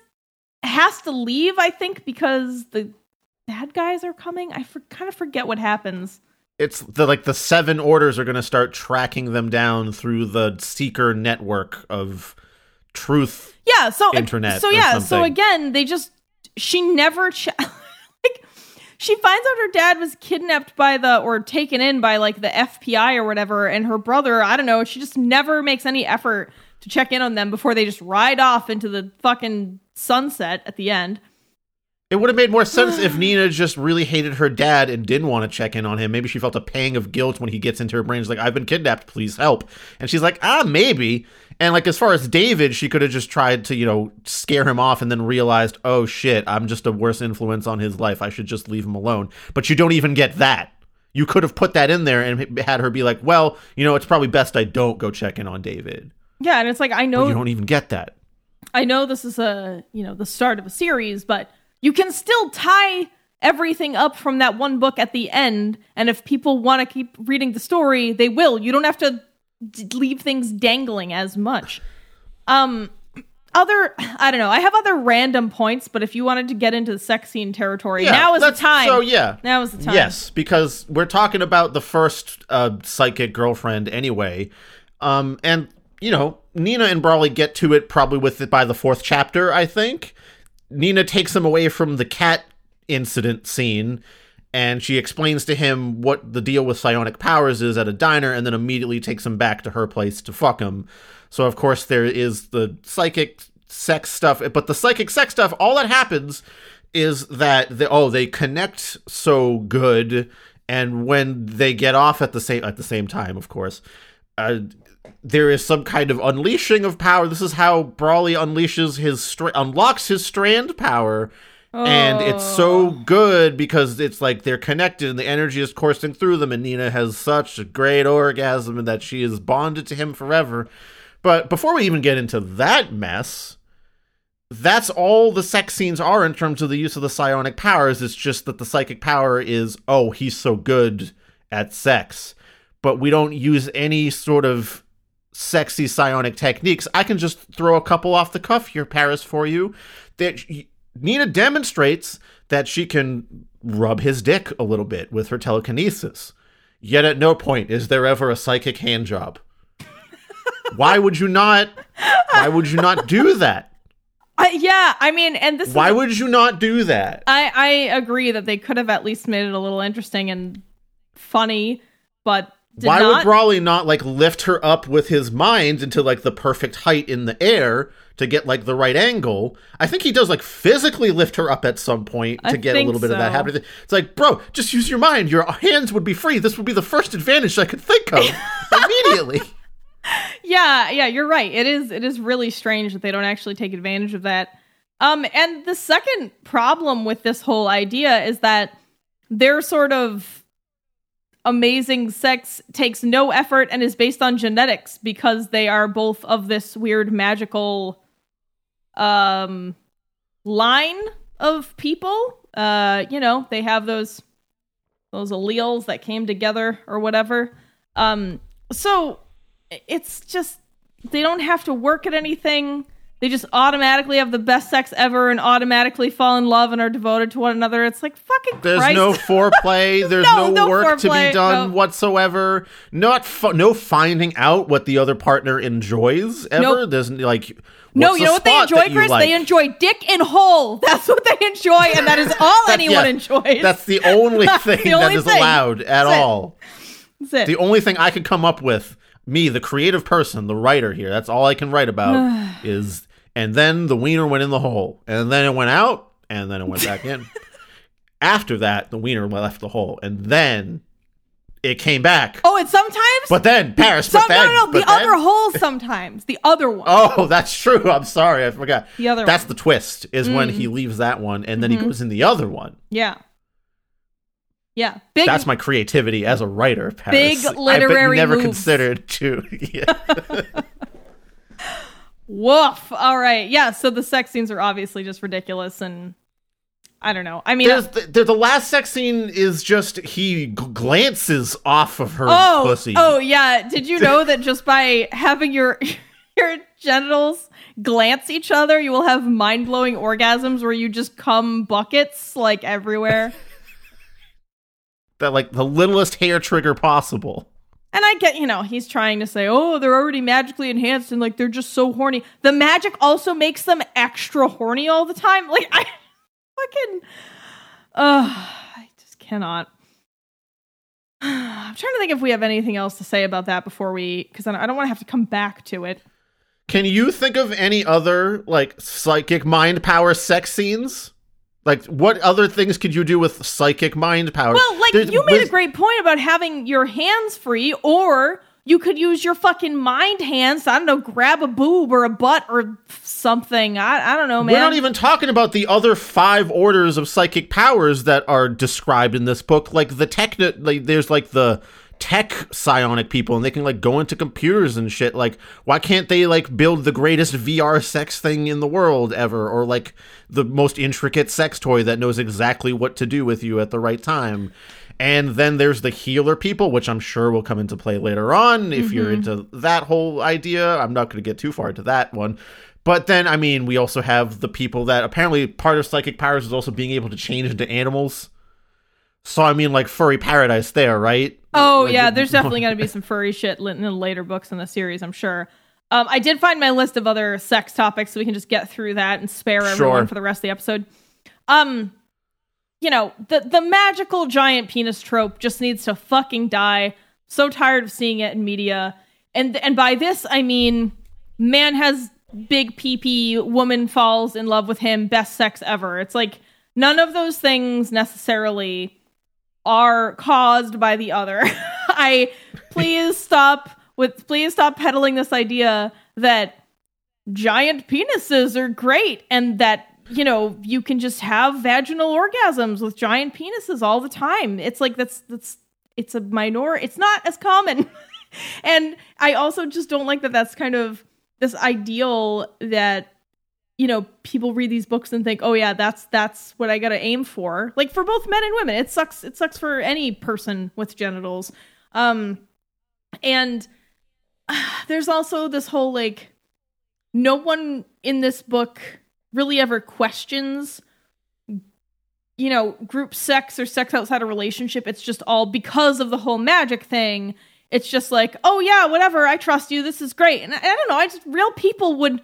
has to leave, I think, because the bad guys are coming. I for- kind of forget what happens. it's the like the seven orders are going to start tracking them down through the seeker network of truth Yeah, so Internet So yeah, so again, they just she never ch- *laughs* she finds out her dad was kidnapped by the or taken in by like the FBI or whatever, and her brother, I don't know, she just never makes any effort to check in on them before they just ride off into the fucking sunset at the end. It would have made more sense if *sighs* Nina just really hated her dad and didn't want to check in on him. Maybe she felt a pang of guilt when he gets into her brain. She's like, I've been kidnapped, please help. And she's like, ah, maybe. And like, as far as David, she could have just tried to, you know, scare him off and then realized, oh shit, I'm just a worse influence on his life. I should just leave him alone. But you don't even get that. You could have put that in there and had her be like, well, you know, it's probably best I don't go check in on David. Yeah, and it's like, I But know you don't even get that. I know this is a, you know, the start of a series, but you can still tie everything up from that one book at the end. And if people want to keep reading the story, they will. You don't have to d- leave things dangling as much. Um, other, I don't know. I have other random points, but if you wanted to get into the sex scene territory, now is the that's- time. So, yeah. Now is the time. Yes, because we're talking about the first uh, psychic girlfriend anyway. Um, and, you know, Nina and Brawley get to it probably with it by the fourth chapter, I think. Nina takes him away from the cat incident scene and she explains to him what the deal with psionic powers is at a diner and then immediately takes him back to her place to fuck him. So of course there is the psychic sex stuff, but the psychic sex stuff all that happens is that the, oh they connect so good and when they get off at the same at the same time of course uh, there is some kind of unleashing of power. This is how Brawley unleashes his stra- unlocks his strand power. And it's so oh. good because it's like they're connected and the energy is coursing through them. And Nina has such a great orgasm and that she is bonded to him forever. But before we even get into that mess, that's all the sex scenes are in terms of the use of the psionic powers. It's just that the psychic power is, oh, he's so good at sex. But we don't use any sort of sexy psionic techniques. I can just throw a couple off the cuff here, Paris, for you. That Nina demonstrates that she can rub his dick a little bit with her telekinesis. Yet at no point is there ever a psychic hand job. why would you not? Why would you not do that? I, yeah, I mean, and this Why is, would you not do that? I, I agree that they could have at least made it a little interesting and funny, but Why not. would Brawley not like lift her up with his mind into like the perfect height in the air to get like the right angle? I think he does like physically lift her up at some point to I get a little bit of that happening. It's like, bro, just use your mind. Your hands would be free. This would be the first advantage I could think of *laughs* immediately. Yeah, yeah, you're right. It is it is really strange that they don't actually take advantage of that. Um and the second problem with this whole idea is that they're sort of amazing sex takes no effort and is based on genetics because they are both of this weird magical um line of people. Uh, you know, they have those those alleles that came together or whatever. Um so it's just they don't have to work at anything. They just automatically have the best sex ever and automatically fall in love and are devoted to one another. It's like fucking There's Christ. no foreplay. *laughs* There's No, no, no work to be done no. whatsoever. Not fu- no finding out what the other partner enjoys ever. Nope. There's like no, you know what they enjoy, Chris? like? They enjoy dick and hole. *laughs* That's what they enjoy, and that is all anyone yeah, enjoys. That's the only *laughs* That's thing the only that is thing. allowed at That's it. all. That's it. The only thing I could come up with, me, the creative person, the writer here, that's all I can write about *sighs* is, and then the wiener went in the hole, and then it went out, and then it went back in. *laughs* After that, the wiener left the hole, and then it came back. oh, and sometimes. But then Paris, some, but then, no, no, no. The then- other hole. Sometimes the other *laughs* one. Oh, that's true. I'm sorry, I forgot. The other That's one. the twist. Is when he mm-hmm. leaves that one, and then he mm-hmm. goes in the other one. Yeah. Yeah. Big. That's my creativity as a writer. Paris. Big I literary never moves. considered to. *laughs* Yeah. Woof. All right. Yeah. So the sex scenes are obviously just ridiculous, and I don't know. I mean, There's the, the, the last sex scene is just he g- glances off of her oh, pussy. oh yeah. Did you *laughs* know that just by having your *laughs* your genitals glance each other, you will have mind blowing orgasms where you just come buckets like everywhere. *laughs* That like the littlest hair trigger possible. And I get, you know, he's trying to say, oh, they're already magically enhanced and like they're just so horny. The magic also makes them extra horny all the time. Like, I *laughs* fucking, uh, I just cannot. *sighs* I'm trying to think if we have anything else to say about that before we, because I don't want to have to come back to it. Can you think of any other like psychic mind power sex scenes? Like what other things could you do with psychic mind power? Well, like There's- you made a great point about having your hands free, or you could use your fucking mind hands. I don't know, grab a boob or a butt or something. I I don't know, man. We're not even talking about the other five orders of psychic powers that are described in this book. Like the tech, like there's like the tech psionic people, and they can like go into computers and shit. Like, why can't they like build the greatest VR sex thing in the world ever, or like the most intricate sex toy that knows exactly what to do with you at the right time? And then there's the healer people, which I'm sure will come into play later on if you're mm-hmm. into that whole idea. I'm not going to get too far into that one. But then, I mean, we also have the people that apparently part of psychic powers is also being able to change into animals. So, I mean, like furry paradise there, right? Oh Like, yeah, there's *laughs* definitely going to be some furry shit in the later books in the series. I'm sure. Um, I did find my list of other sex topics, so we can just get through that and spare everyone Sure. for the rest of the episode. Um, you know, the the magical giant penis trope just needs to fucking die. So tired of seeing it in media, and and by this I mean, man has big pee woman falls in love with him, best sex ever. It's like none of those things necessarily are caused by the other. *laughs* I please stop with please stop peddling this idea that giant penises are great and that you know you can just have vaginal orgasms with giant penises all the time. It's like that's that's it's a minor it's not as common. *laughs* and I also just don't like that that's kind of this ideal that you know people read these books and think oh yeah that's that's what i gotta aim for. Like for both men and women it sucks it sucks for any person with genitals. Um and *sighs* there's also this whole like no one in this book really ever questions you know group sex or sex outside a relationship. It's just all because of the whole magic thing. It's just like oh yeah whatever i trust you this is great. And i, I don't know i just real people would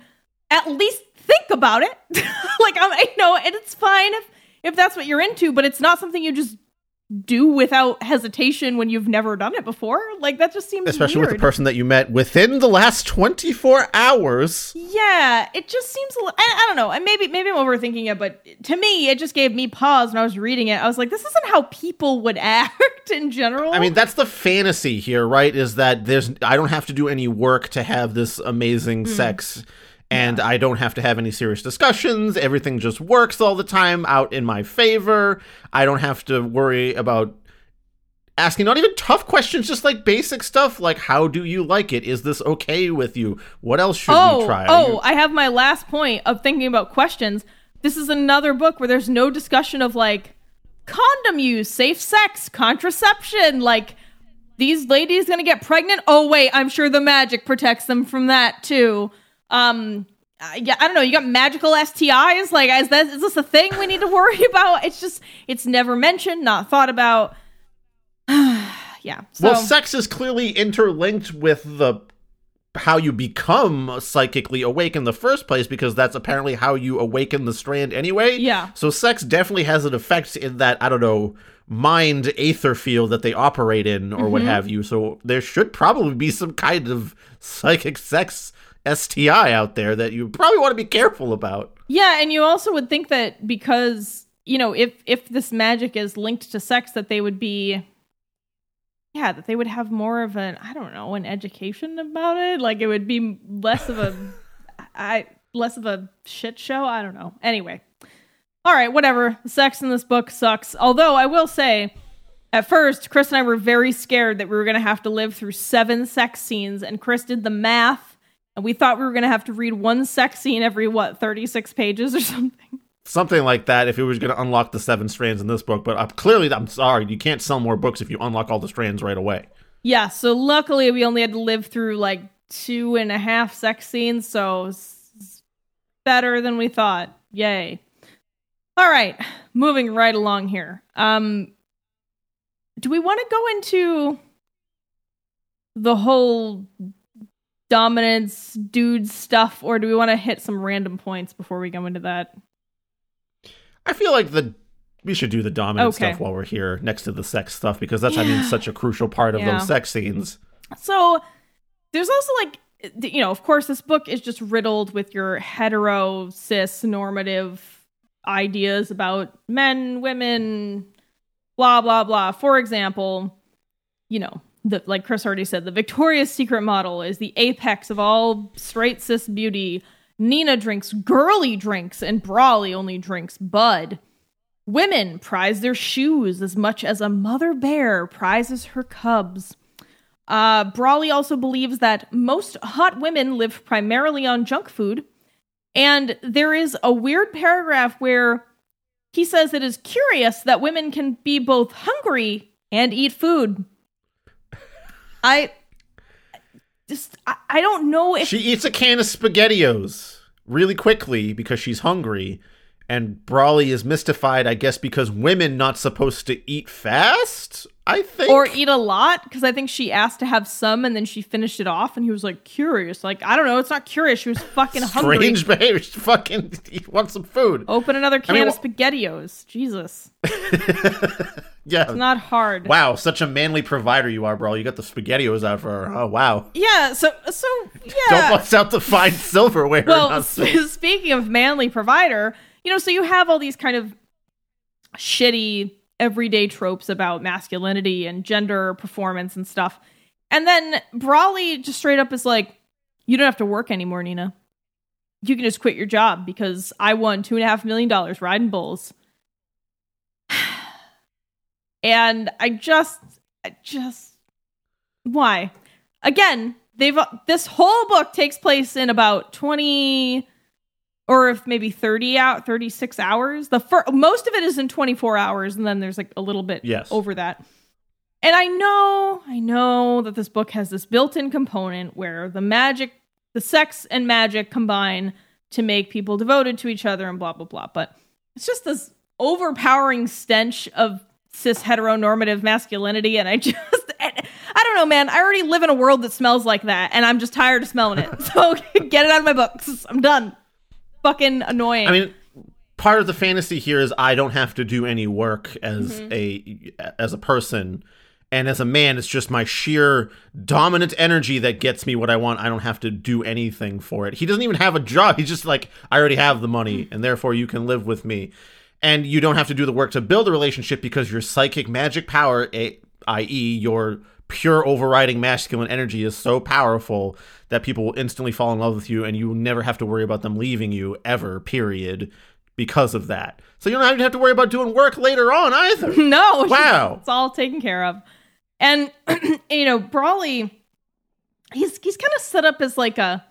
at least think about it *laughs* like I'm, i know and it's fine if if that's what you're into but it's not something you just do without hesitation when you've never done it before like that just seems Especially weird. with the person that you met within the last 24 hours. Yeah, it just seems a li- I, I don't know. And maybe maybe I'm overthinking it, but to me, it just gave me pause when I was reading it. I was like, this isn't how people would *laughs* act in general. I mean, that's the fantasy here, right? Is that there's I don't have to do any work to have this amazing Hmm. sex and I don't have to have any serious discussions. Everything just works all the time out in my favor. I don't have to worry about asking not even tough questions, just like basic stuff like how do you like it? Is this okay with you? What else should oh, we try? Are oh, you- I have my last point of thinking about questions. This is another book where there's no discussion of like condom use, safe sex, contraception, like these ladies gonna get pregnant. Oh wait, I'm sure the magic protects them from that too. Um, uh, yeah, I don't know. You got magical STIs. Like, is that is this a thing we need to worry *laughs* about? It's just it's never mentioned, not thought about. *sighs* yeah. So well, sex is clearly interlinked with the how you become psychically awake in the first place because that's apparently how you awaken the strand anyway. Yeah. So sex definitely has an effect in that I don't know mind aether field that they operate in or Mm-hmm. what have you. So there should probably be some kind of *laughs* psychic sex STI out there that you probably want to be careful about. Yeah, and you also would think that because you know, if if this magic is linked to sex, that they would be, yeah, that they would have more of an I don't know an education about it. Like it would be less of a, *laughs* I less of a shit show. I don't know. Anyway, all right, whatever. Sex in this book sucks. Although I will say. At first, Chris and I were very scared that we were going to have to live through seven sex scenes, and Chris did the math, and we thought we were going to have to read one sex scene every, what, 36 pages or *laughs* something? Something like that if it was going to unlock the seven strands in this book. But uh, clearly, I'm sorry, you can't sell more books if you unlock all the strands right away. Yeah, so luckily we only had to live through like two and a half sex scenes, so better than we thought. Yay. All right, moving right along here. Um do we want to go into the whole dominance dude stuff or do we want to hit some random points before we go into that? I feel like the we should do the dominant Okay. stuff while we're here next to the sex stuff because that's I mean such a crucial part of Yeah. those sex scenes. So there's also like you know, of course, this book is just riddled with your hetero, cis, normative ideas about men, women, blah, blah, blah. For example, you know, the, like Chris already said, the Victoria's Secret model is the apex of all straight cis beauty. Nina drinks girly drinks, and Brawley only drinks Bud. Women prize their shoes as much as a mother bear prizes her cubs. Uh, Brawley also believes that most hot women live primarily on junk food. And there is a weird paragraph where he says it is curious that women can be both hungry and eat food. I just, I, I don't know if. She eats a can of SpaghettiOs really quickly because she's hungry. And Brawley is mystified, I guess, because women not supposed to eat fast. I think, or eat a lot because I think she asked to have some and then she finished it off, and he was like curious. Like I don't know, it's not curious. She was fucking *laughs* hungry. strange behavior. She fucking *laughs* want some food. Open another can I mean, of SpaghettiOs. Jesus. *laughs* yeah, it's not hard. Wow, such a manly provider you are, bro. You got the SpaghettiOs out for her. Oh wow. Yeah. So so yeah. Don't bust out the fine silverware. well, speaking of manly provider, you know, so you have all these kind of shitty everyday tropes about masculinity and gender performance and stuff. And then Brawley just straight up is like, you don't have to work anymore, Nina. You can just quit your job because I won two and a half million dollars riding bulls. *sighs* and I just, I just, why? Again, they've, this whole book takes place in about 20, or if maybe 30 out 36 hours the fir- most of it is in 24 hours and then there's like a little bit yes. over that and i know i know that this book has this built-in component where the magic the sex and magic combine to make people devoted to each other and blah blah blah but it's just this overpowering stench of cis heteronormative masculinity and i *laughs* just I don't know, man. I already live in a world that smells like that, and I'm just tired of smelling it. *laughs* So get it out of my books. I'm done fucking annoying. I mean, part of the fantasy here is I don't have to do any work as mm-hmm. a as a person. And as a man, it's just my sheer dominant energy that gets me what I want. I don't have to do anything for it. He doesn't even have a job. He's just like, I already have the money, and therefore you can live with me. And you don't have to do the work to build a relationship because your psychic magic power, i.e., your pure overriding masculine energy is so powerful that people will instantly fall in love with you and you will never have to worry about them leaving you ever, period, because of that. So you don't even have to worry about doing work later on either. *laughs* no. *laughs* Wow. It's all taken care of. And *clears throat* you know, Brawley he's he's kind of set up as like a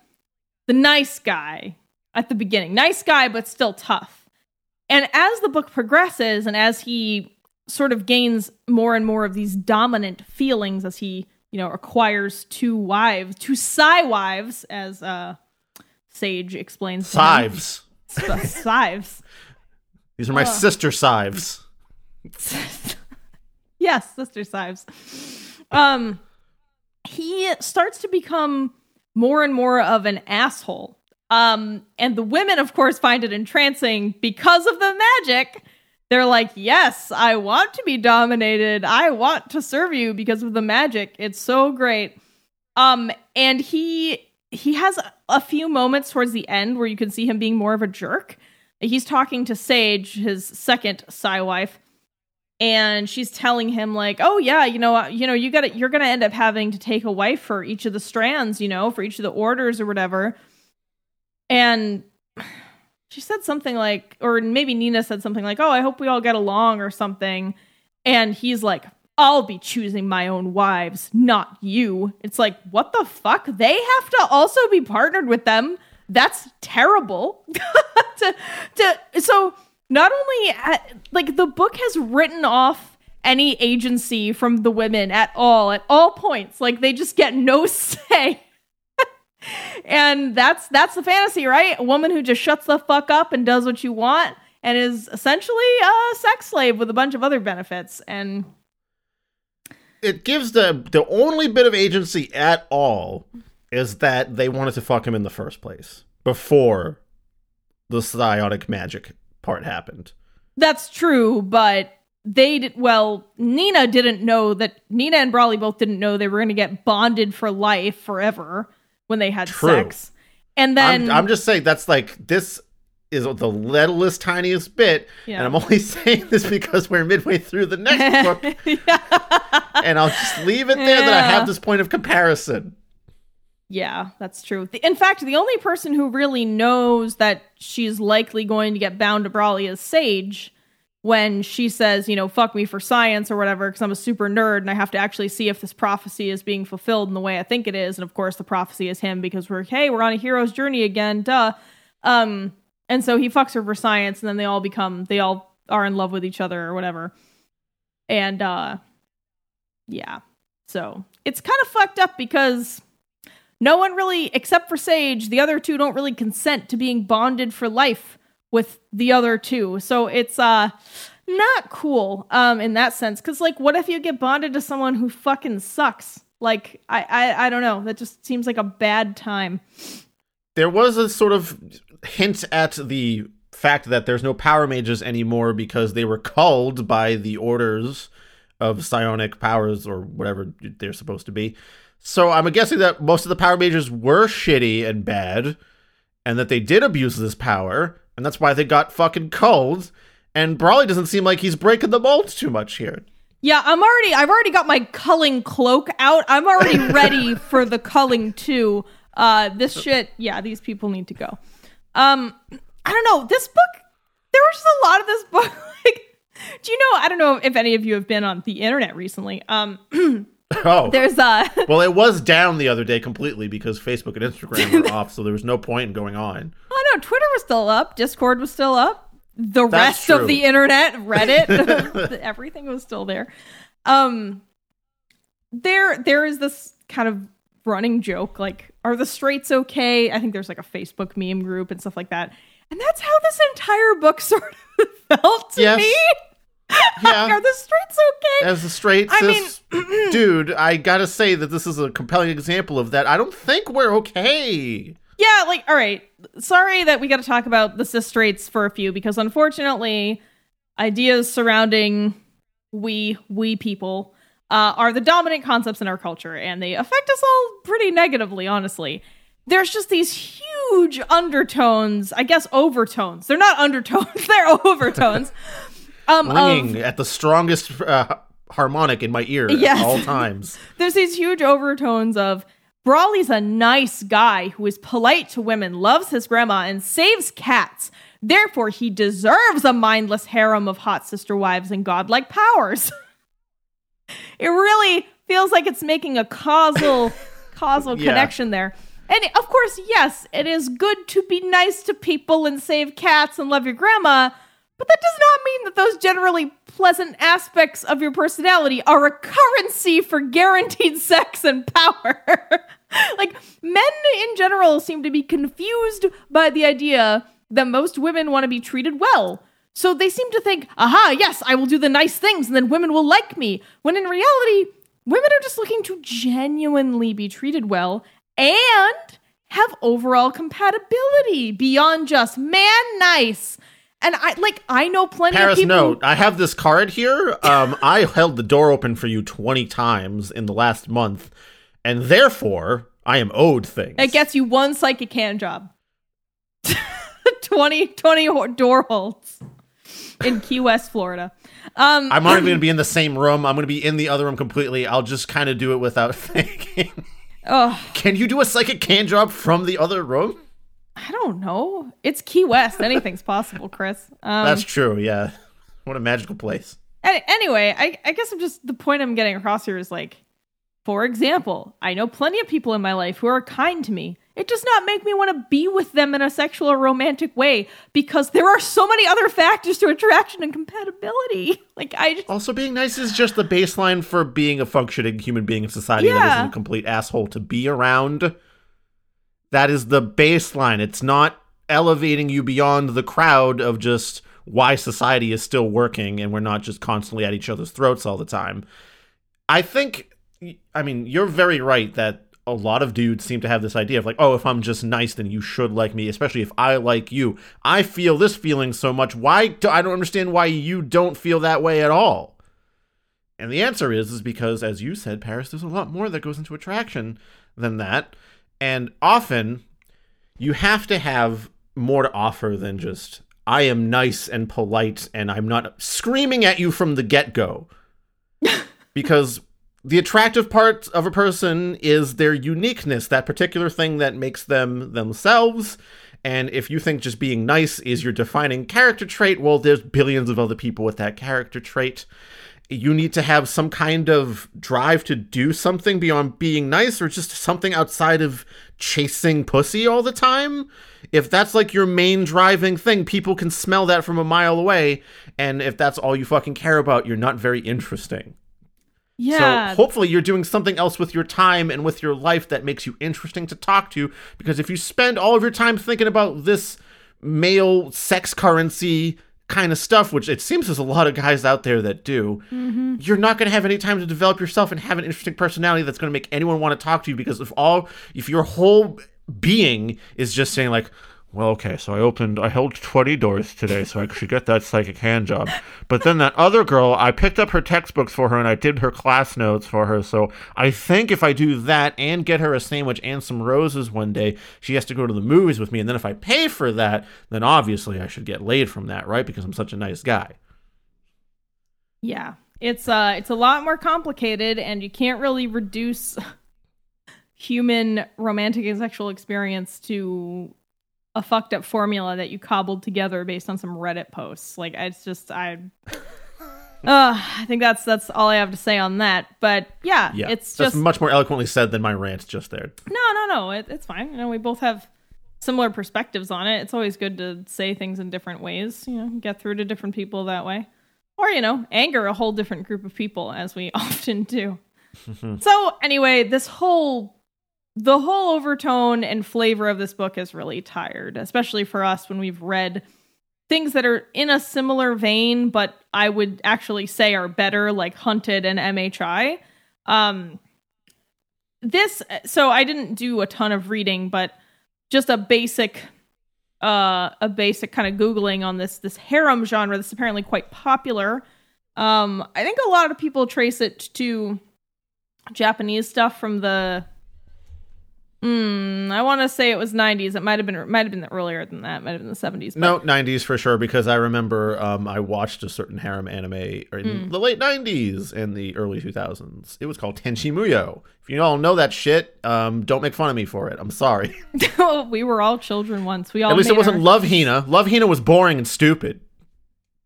the nice guy at the beginning. Nice guy but still tough. And as the book progresses and as he sort of gains more and more of these dominant feelings as he, you know, acquires two wives, two Psy wives, as uh, Sage explains. Sives. Sives. These are my uh. sister Sives. *laughs* yes, sister Sives. Um, he starts to become more and more of an asshole. Um, and the women, of course, find it entrancing because of the magic they're like, yes, I want to be dominated. I want to serve you because of the magic. It's so great. Um, and he he has a few moments towards the end where you can see him being more of a jerk. He's talking to Sage, his second Psy wife, and she's telling him like, "Oh yeah, you know, you know, you got to you're going to end up having to take a wife for each of the strands, you know, for each of the orders or whatever." And she said something like, or maybe Nina said something like, "Oh, I hope we all get along" or something. And he's like, "I'll be choosing my own wives, not you." It's like, what the fuck? They have to also be partnered with them. That's terrible. *laughs* to, to so not only at, like the book has written off any agency from the women at all at all points. Like they just get no *laughs* say and that's that's the fantasy, right? A woman who just shuts the fuck up and does what you want and is essentially a sex slave with a bunch of other benefits and it gives the the only bit of agency at all is that they wanted to fuck him in the first place before the psionic magic part happened. That's true, but they did well nina didn't know that nina and brawley both didn't know they were going to get bonded for life forever when they had True. sex. And then I'm, I'm just saying that's like this is the littlest tiniest bit, Yeah. and I'm only *laughs* saying this because we're midway through the next *laughs* book, and I'll just leave it there that I have this point of comparison. Yeah, that's true. The- In fact, the only person who really knows that she's likely going to get bound to Brawley is Sage when she says, you know, fuck me for science or whatever, because I'm a super nerd and I have to actually see if this prophecy is being fulfilled in the way I think it is. And of course, the prophecy is him because we're, hey, we're on a hero's journey again, duh. Um, and so he fucks her for science, and then they all become, they all are in love with each other or whatever. And, uh, yeah. So it's kind of fucked up because no one really, except for Sage, the other two don't really consent to being bonded for life with the other two. So it's uh not cool um in that sense. Cause like what if you get bonded to someone who fucking sucks? Like I I, I don't know. That just seems like a bad time. There was a sort of hint at the fact that there's no power mages anymore because they were culled by the orders of psionic powers or whatever they're supposed to be. So I'm guessing that most of the power mages were shitty and bad, and that they did abuse this power, and that's why they got fucking culled. And Brawley doesn't seem like he's breaking the mold too much here. Yeah, I'm already I've already got my culling cloak out. I'm already *laughs* ready for the culling too. Uh this shit, yeah, these people need to go. Um I don't know, this book there was just a lot of this book *laughs* like do you know I don't know if any of you have been on the internet recently. Um *clears throat* *laughs* Oh, there's uh *laughs* well, it was down the other day completely because Facebook and Instagram were *laughs* off, so there was no point in going on. Oh no, Twitter was still up, Discord was still up, the That's rest true. of the internet, Reddit, everything was still there. Um there there is this kind of running joke like are the straights okay? I think there's like a Facebook meme group and stuff like that. And that's how this entire book sort of felt to Yes. me. *laughs* Yeah. are the straights okay? As a straight I cis *clears throat* dude, I gotta say that this is a compelling example of that. I don't think we're okay. Yeah, like, all right. Sorry that we got to talk about the cis straights for a few because unfortunately, ideas surrounding we we people uh, are the dominant concepts in our culture, and they affect us all pretty negatively. Honestly, there's just these huge undertones. I guess overtones. They're not undertones. *laughs* They're overtones. *laughs* Um, of- Ringing at the strongest uh, harmonic in my ear Yes. at all *laughs* times. there's these huge overtones of Brawley's a nice guy who is polite to women, loves his grandma, and saves cats. Therefore, he deserves a mindless harem of hot sister wives and godlike powers. *laughs* it really feels like it's making a causal *laughs* causal Yeah. connection there. And of course, yes, it is good to be nice to people and save cats and love your grandma, but that does not mean that those generally pleasant aspects of your personality are a currency for guaranteed *laughs* sex and power. *laughs* like, men in general seem to be confused by the idea that most women want to be treated well. So they seem to think, aha, yes, I will do the nice things and then women will like me. When in reality, women are just looking to genuinely be treated well and have overall compatibility beyond just man nice. And I like I know plenty Paris, of people. note, I have this card here. Um, I held the door open for you 20 times in the last month, and therefore I am owed things. It gets you one psychic hand job. *laughs* 20, 20 door holds in Key West, Florida. Um, I'm not even going to *clears throat* be in the same room. I'm going to be in the other room completely. I'll just kind of do it without *laughs* thinking. oh, Can you do a psychic can job from the other room? I don't know. It's Key West. Anything's possible, Chris. Um, That's true, yeah. What a magical place. Any- anyway, I, I guess I'm just the point I'm getting across here is like, for example, I know plenty of people in my life who are kind to me. It does not make me want to be with them in a sexual or romantic way because there are so many other factors to attraction and compatibility. *laughs* Like I just, Also, being nice is just the baseline for being a functioning human being in society that Yeah. isn't a complete asshole to be around. That is the baseline. It's not elevating you beyond the crowd of just why society is still working and we're not just constantly at each other's throats all the time. I think, I mean, you're very right that a lot of dudes seem to have this idea of like, oh, if I'm just nice, then you should like me, especially if I like you. I feel this feeling so much. Why? Do, I don't understand why you don't feel that way at all. And the answer is, is because, as you said, Paris, there's a lot more that goes into attraction than that. And often you have to have more to offer than just I am nice and polite and I'm not screaming at you from the get-go. *laughs* because the attractive part of a person is their uniqueness, that particular thing that makes them themselves. And if you think just being nice is your defining character trait, well, there's billions of other people with that character trait. You need to have some kind of drive to do something beyond being nice or just something outside of chasing pussy all the time. If that's like your main driving thing, people can smell that from a mile away. And if that's all you fucking care about, you're not very interesting. Yeah. So hopefully you're doing something else with your time and with your life that makes you interesting to talk to. Because if you spend all of your time thinking about this male sex currency kind of stuff, which it seems there's a lot of guys out there that do, Mm-hmm. you're not going to have any time to develop yourself and have an interesting personality that's going to make anyone want to talk to you. Because if all, if your whole being is just saying like, well, okay, so I opened, I held 20 doors today so I could get that psychic hand job. But then that other girl, I picked up her textbooks for her and I did her class notes for her. So I think if I do that and get her a sandwich and some roses one day, she has to go to the movies with me. And then if I pay for that, then obviously I should get laid from that, right? Because I'm such a nice guy. Yeah. It's uh it's a lot more complicated and you can't really reduce *laughs* human romantic and sexual experience to a fucked up formula that you cobbled together based on some Reddit posts. Like it's just I *laughs* uh, I think that's that's all I have to say on that. But yeah, Yeah. it's just much more eloquently said than my rant just there. no, no, no. It, it's fine. You know, we both have similar perspectives on it. It's always good to say things in different ways. You know, get through to different people that way, or you know, anger a whole different group of people as we *laughs* often do. *laughs* so anyway, this whole the whole overtone and flavor of this book is really tired, especially for us when we've read things that are in a similar vein, but I would actually say are better, like Hunted and MHI. Um, this so I didn't do a ton of reading, but just a basic uh a basic kind of googling on this this harem genre that's apparently quite popular. Um I think a lot of people trace it to Japanese stuff from the Mm, I want to say it was 90s. It might have been might have been earlier than that. Might have been the 70s. but- No, 90s for sure, because I remember um, I watched a certain harem anime in Hmm. the late 90s and the early 2000s. It was called Tenchi Muyo. If you all know that shit, um, don't make fun of me for it. I'm sorry. *laughs* *laughs* *laughs* we were all children once. We all At least it wasn't our- Love Hina. Love Hina was boring and stupid.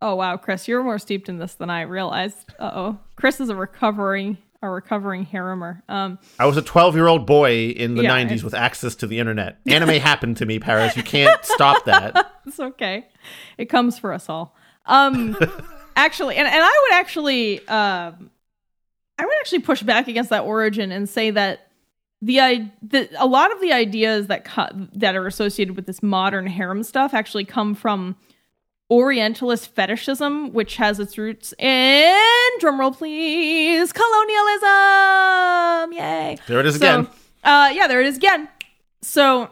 Oh wow, Chris, you're more steeped in this than I realized. Uh oh, Chris is a recovering a recovering haremer. Um, I was a 12 year old boy in the Yeah, 90s it's- with access to the internet. Anime *laughs* happened to me, Paris. You can't stop that. *laughs* it's okay. It comes for us all. Um, *laughs* actually, and, and I would actually, um, I would actually push back against that origin and say that the, the a lot of the ideas that co- that are associated with this modern harem stuff actually come from Orientalist fetishism, which has its roots in drumroll please colonialism. Yay! There it is So, again. Uh, yeah, there it is again. So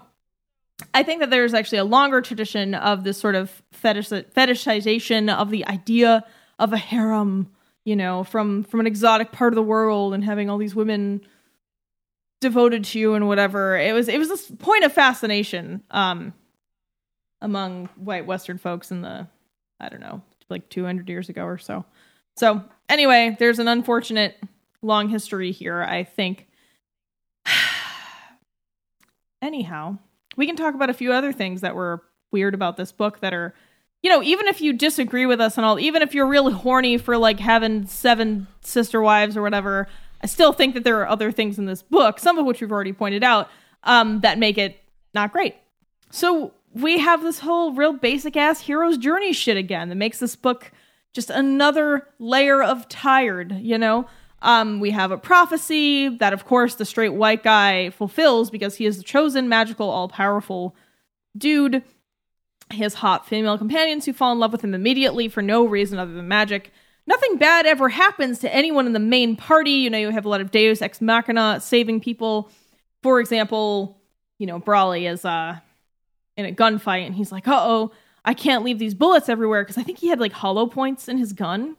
I think that there's actually a longer tradition of this sort of fetish fetishization of the idea of a harem, you know, from from an exotic part of the world and having all these women devoted to you and whatever. It was it was this point of fascination um among white western folks in the I don't know, like 200 years ago or so. So, anyway, there's an unfortunate long history here, I think. *sighs* Anyhow, we can talk about a few other things that were weird about this book that are, you know, even if you disagree with us and all, even if you're really horny for like having seven sister wives or whatever, I still think that there are other things in this book, some of which we've already pointed out, um, that make it not great. So we have this whole real basic ass hero's journey shit again that makes this book just another layer of tired, you know? Um, we have a prophecy that, of course, the straight white guy fulfills because he is the chosen, magical, all powerful dude. His hot female companions who fall in love with him immediately for no reason other than magic. Nothing bad ever happens to anyone in the main party. You know, you have a lot of Deus Ex Machina saving people. For example, you know, Brawley is uh, in a gunfight and he's like, uh oh, I can't leave these bullets everywhere because I think he had like hollow points in his gun.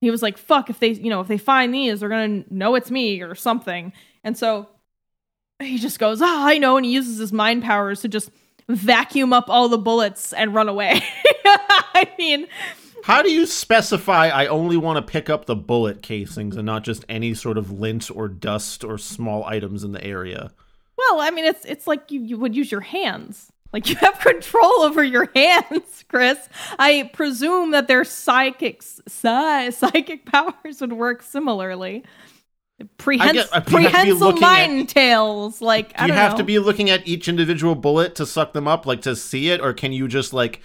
He was like, fuck, if they, you know, if they find these, they're gonna know it's me or something. And so he just goes, "Ah, I know," and he uses his mind powers to just vacuum up all the bullets and run away. *laughs* I mean, How do you specify I only want to pick up the bullet casings and not just any sort of lint or dust or small items in the area? well, I mean, it's it's like you, you would use your hands. Like *laughs* you have control over your hands, *laughs* Chris. I presume that their psychic psy, *laughs* psychic powers would work similarly. Prehens- guess- uh, you have to be prehensile looking at- mind tails. Like Do you have know. to be looking at each individual bullet to suck them up, like to see it, or can you just like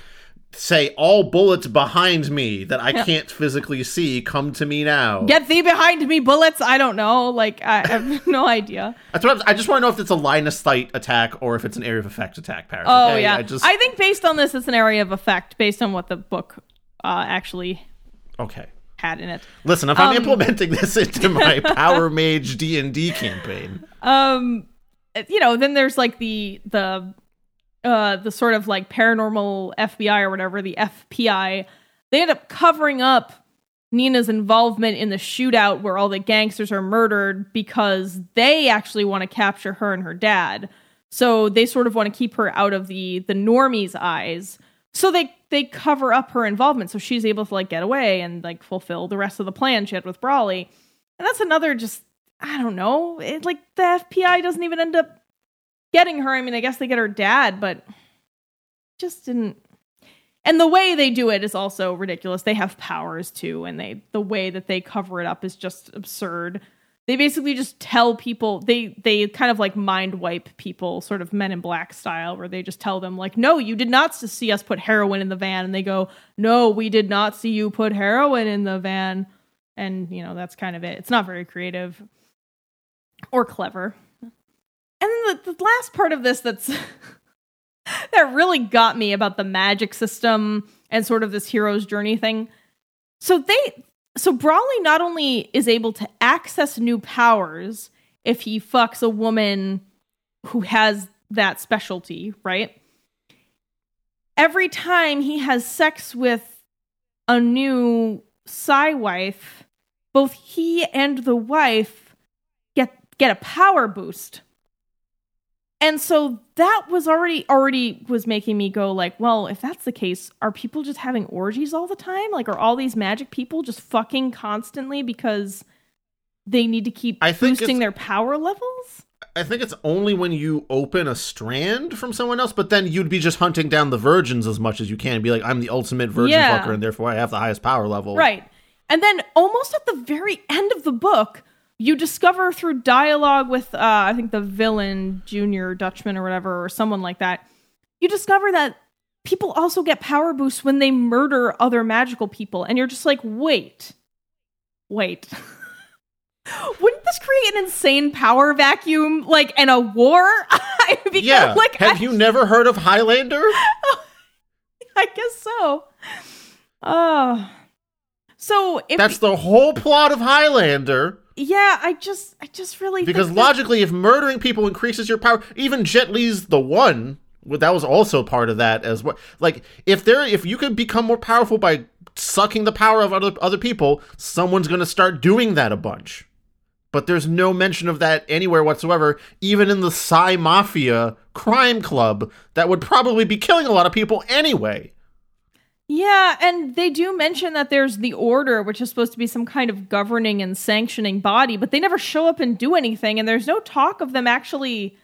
say all bullets behind me that I can't physically see come to me now? Get thee behind me, bullets. I don't know. Like I, I have *laughs* no idea. That's what I'm, I just want to know if it's a line of sight attack or if it's an area of effect attack, Paris. Oh okay? yeah, I just... I, think based on this, it's an area of effect based on what the book uh, actually okay. had in it. Listen, if I'm Um, implementing this *laughs* into my Power Mage D and D campaign, Um, you know, then there's like the the uh the sort of like paranormal FBI or whatever the FPI. They end up covering up Nina's involvement in the shootout where all the gangsters are murdered because they actually want to capture her and her dad. So they sort of want to keep her out of the the normies' eyes. So they they cover up her involvement so she's able to like get away and like fulfill the rest of the plan she had with Brawley. And that's another just I don't know. It like the FPI doesn't even end up getting her. I mean, I guess they get her dad, but just didn't and the way they do it is also ridiculous. They have powers too, and they the way that they cover it up is just absurd. They basically just tell people they they kind of like mind wipe people, sort of Men in Black style, where they just tell them like, "No, you did not see us put heroin in the van," and they go, "No, we did not see you put heroin in the van," and you know that's kind of it. It's not very creative or clever. And then the, the last part of this that's *laughs* that really got me about the magic system and sort of this hero's journey thing. So they so Brawley not only is able to access new powers if he fucks a woman who has that specialty, right? Every time he has sex with a new Psy wife, both he and the wife get get a power boost. And so that was already already was making me go like, well, if that's the case, are people just having orgies all the time? Like are all these magic people just fucking constantly because they need to keep I boosting their power levels? I think it's only when you open a strand from someone else, but then you'd be just hunting down the virgins as much as you can be like, I'm the ultimate virgin Yeah. fucker, and therefore I have the highest power level. Right. And then almost at the very end of the book, you discover through dialogue with uh, I think the villain, Junior Dutchman or whatever, or someone like that, you discover that people also get power boosts when they murder other magical people. And you're just like, wait, wait. *laughs* Wouldn't this create an insane power vacuum, like, and a war? *laughs* because, Yeah. like, have I- you never heard of Highlander? *laughs* I guess so. Oh. So if That's the whole plot of Highlander. Yeah, I just, I just really Because that- logically, if murdering people increases your power, even Jet Li's the one. well, That was also part of that as well. Like if there, if you could become more powerful by sucking the power of other other people, someone's going to start doing that a bunch. But there's no mention of that anywhere whatsoever, even in the Psy Mafia crime club that would probably be killing a lot of people anyway. Yeah, and they do mention that there's the order, which is supposed to be some kind of governing and sanctioning body, but they never show up and do anything, and there's no talk of them actually.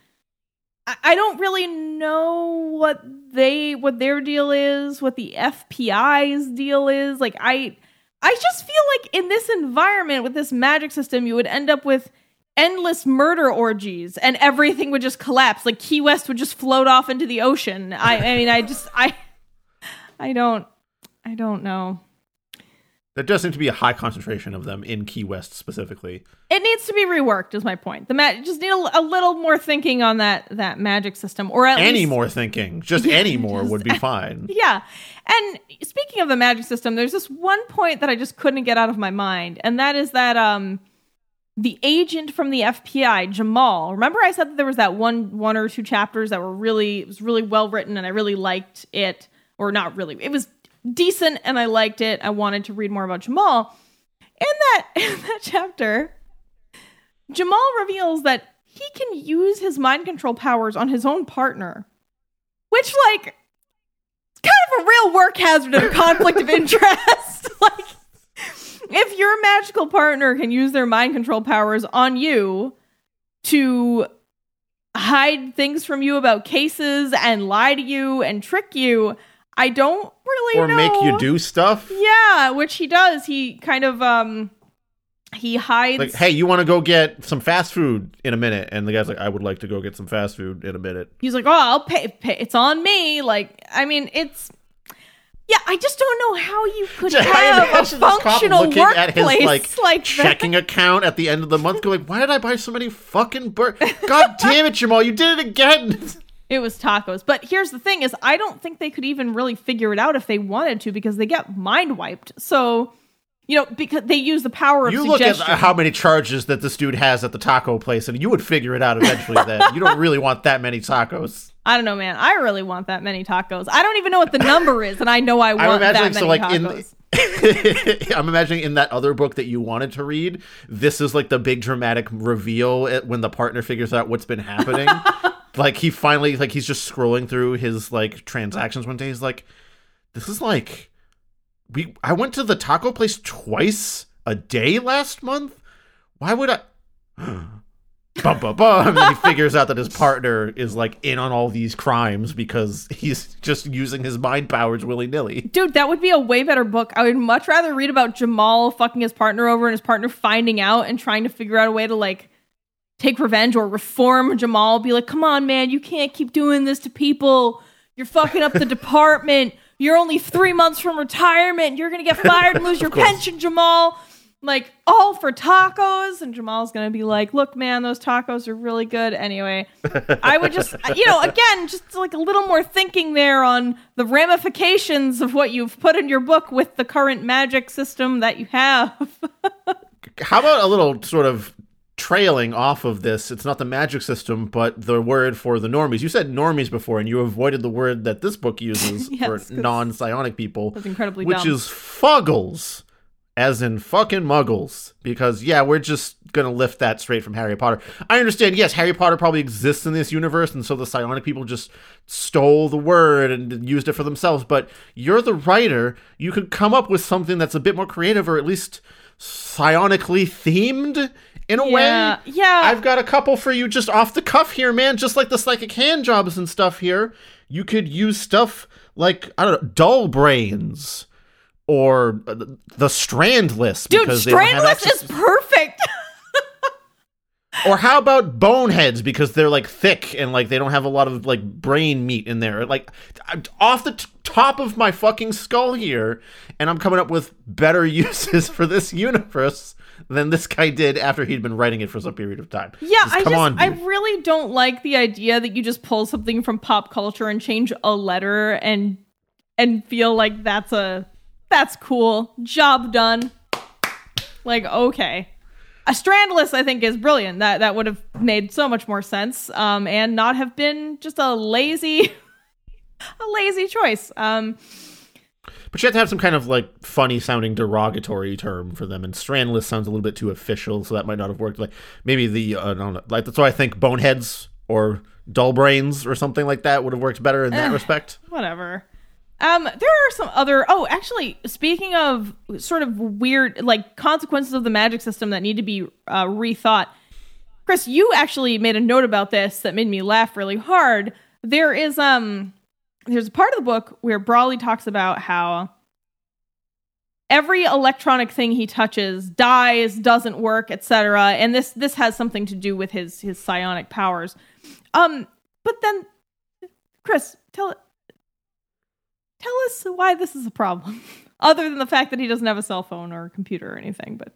I, don't really know what they, what their deal is, what the FPI's deal is. Like I, I just feel like in this environment with this magic system, you would end up with endless murder orgies and everything would just collapse. Like Key West would just float off into the ocean. I, I mean, I just, I, I don't, I don't know. There does seem to be a high concentration of them in Key West specifically. It needs to be reworked. Is my point. The ma- just need a, a little more thinking on that that magic system, or at Any least more thinking, just any more would be *laughs* fine. Yeah. And speaking of the magic system, there's this one point that I just couldn't get out of my mind, and that is that um the agent from the FPI, Jamal. Remember I said that there was that one one or two chapters that were really it was really well written and I really liked it or not really. It was decent and I liked it. I wanted to read more about Jamal. In that *laughs* in that chapter, Jamal reveals that he can use his mind control powers on his own partner, which like kind of a real work hazard and a conflict of *laughs* interest. *laughs* like if your magical partner can use their mind control powers on you to hide things from you about cases and lie to you and trick you, I don't really or know. make you do stuff. Yeah, which he does. He kind of um he hides Like, hey, you want to go get some fast food in a minute? And the guy's like, I would like to go get some fast food in a minute. he's like, "Oh, I'll pay, pay. It's on me." Like, I mean, it's yeah. I just don't know how you could *laughs* have a imagine this cop functional looking at his workplace like, *laughs* like, that. checking account at the end of the month, going, "Why did I buy so many fucking burgers? God *laughs* damn it, Jamal, you did it again!" It was tacos. But here's the thing: is I don't think they could even really figure it out if they wanted to because they get mind wiped. So. You know, because they use the power of You look at how many charges that this dude has at the taco place, and you would figure it out eventually. that you don't really want that many tacos. I don't know, man. I really want that many tacos. I don't even know what the number is, and I know I *laughs* want I'm that many so like tacos. in *laughs* I'm imagining in that other book that you wanted to read, this is like the big dramatic reveal when the partner figures out what's been happening. *laughs* like he finally like he's just scrolling through his like transactions one day. He's like, this is like we I went to the taco place twice a day last month. Why would I? *gasps* bum, bum, bum. He figures out that his partner is like in on all these crimes because he's just using his mind powers willy nilly. Dude, that would be a way better book. I would much rather read about Jamal fucking his partner over and his partner finding out and trying to figure out a way to like take revenge or reform Jamal. Be like, come on, man, you can't keep doing this to people. You're fucking up the *laughs* department. You're only three months from retirement. You're gonna get fired and lose *laughs* your course. pension, Jamal. Like, all for tacos. And Jamal's gonna be like, look, man, those tacos are really good. Anyway, I would just, *laughs* you know, again, just like a little more thinking there on the ramifications of what you've put in your book with the current magic system that you have. How about a little sort of trailing off of this? It's not the magic system, but the word for the normies. You said normies before, and you avoided the word that this book uses *laughs* Yes, for non psionic people, That's incredibly which dumb. is fuggles, as in fucking muggles. Because, yeah, we're just going to lift that straight from Harry Potter. I understand, yes, Harry Potter probably exists in this universe, and so the psionic people just stole the word and used it for themselves. But you're the writer. You could come up with something that's a bit more creative or at least psionically themed in a yeah, way. yeah. I've got a couple for you just off the cuff here, man. Just like the psychic hand jobs and stuff here. You could use stuff like, I don't know, dull brains or the strandless. Dude, because they don't Strandless is perfect. *laughs* Or how about boneheads because they're like thick and like they don't have a lot of like brain meat in there. Like I'm off the t- top of my fucking skull here, and I'm coming up with better *laughs* uses for this universe than this guy did after he'd been writing it for some period of time. Yeah, Just I come just on, I really don't like the idea that you just pull something from pop culture and change a letter and and feel like that's a that's cool. Job done. Like, okay. A strandless, I think, is brilliant. That that would have made so much more sense. Um, and not have been just a lazy *laughs* a lazy choice. Um But you have to have some kind of like funny sounding derogatory term for them, and strandless sounds a little bit too official, so that might not have worked. Like maybe the uh, I don't know, like that's why I think boneheads or dull brains or something like that would have worked better in that Eh. respect. whatever. Um, there are some other. Oh, actually, speaking of sort of weird, like consequences of the magic system that need to be uh, rethought. Chris, you actually made a note about this that made me laugh really hard. There is um, there's a part of the book where Brawley talks about how every electronic thing he touches dies, doesn't work, etc. And this this has something to do with his his psionic powers. Um, but then, Chris, tell tell us why this is a problem, *laughs* other than the fact that he doesn't have a cell phone or a computer or anything. But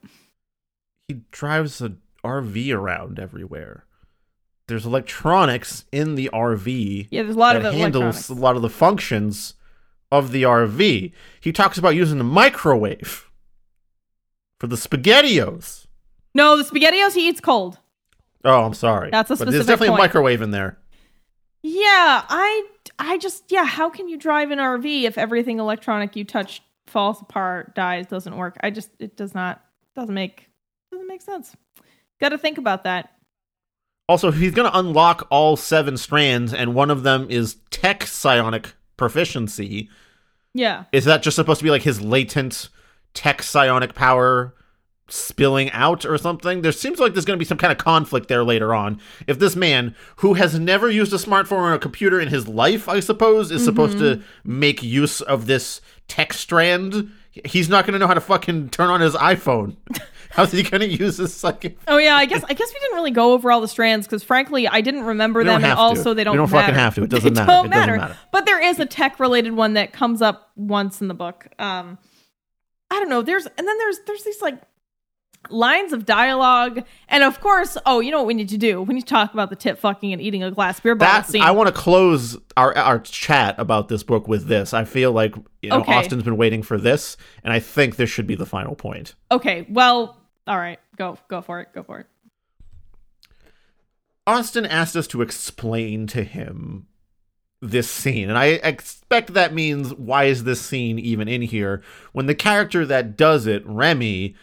he drives a RV around everywhere. There's electronics in the RV yeah, there's a lot that of handles a lot of the functions of the RV. He talks about using the microwave for the spaghettios. No, the spaghettios he eats cold. Oh, I'm sorry. That's a specific. but there's definitely point. a microwave in there. Yeah, I I just yeah, how can you drive an RV if everything electronic you touch falls apart, dies, doesn't work? I just it does not doesn't make doesn't make sense. Got to think about that. Also, he's going to unlock all seven strands, and one of them is tech psionic proficiency. Yeah. Is that just supposed to be like his latent tech psionic power spilling out or something? There seems like there's going to be some kind of conflict there later on. If this man, who has never used a smartphone or a computer in his life, I suppose, is supposed to Mm-hmm. make use of this tech strand, he's not going to know how to fucking turn on his iPhone. *laughs* How's he going to use this psychic? Oh yeah, I guess *laughs* I guess we didn't really go over all the strands because frankly I didn't remember them, and have to. they don't. We don't matter. fucking have to. It *laughs* doesn't matter. Don't It doesn't matter. matter. But there is a tech related one that comes up once in the book. Um, I don't know. There's and then there's there's these like lines of dialogue, and of course, oh, you know what we need to do? We need to talk about the tit fucking and eating a glass beer bottle That scene. I want to close our our chat about this book with this. I feel like you know Okay. Austin's been waiting for this, and I think this should be the final point. okay, well, all right, go go for it, go for it. Austin asked us to explain to him this scene, and I expect that means why is this scene even in here when the character that does it, Remy,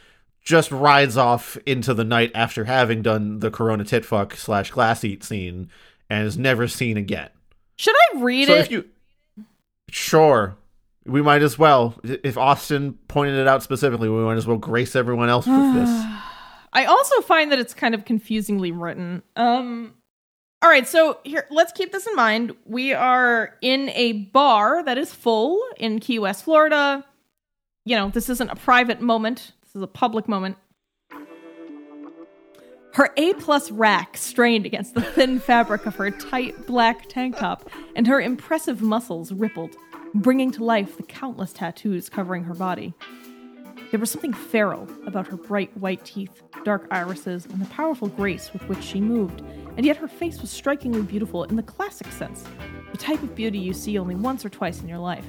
just rides off into the night after having done the Corona titfuck slash glass eat scene and is never seen again. Should I read so it? if you sure we might as well if austin pointed it out specifically we might as well grace everyone else with this *sighs* I also find that it's kind of confusingly written. Um all right, so here let's keep this in mind. We are in a bar that is full in Key West, Florida. You know, this isn't a private moment. This is a public moment. Her A plus rack strained against the thin fabric of her tight black tank top, and her impressive muscles rippled, bringing to life the countless tattoos covering her body. There was something feral about her bright white teeth, dark irises, and the powerful grace with which she moved, and yet her face was strikingly beautiful in the classic sense, the type of beauty you see only once or twice in your life.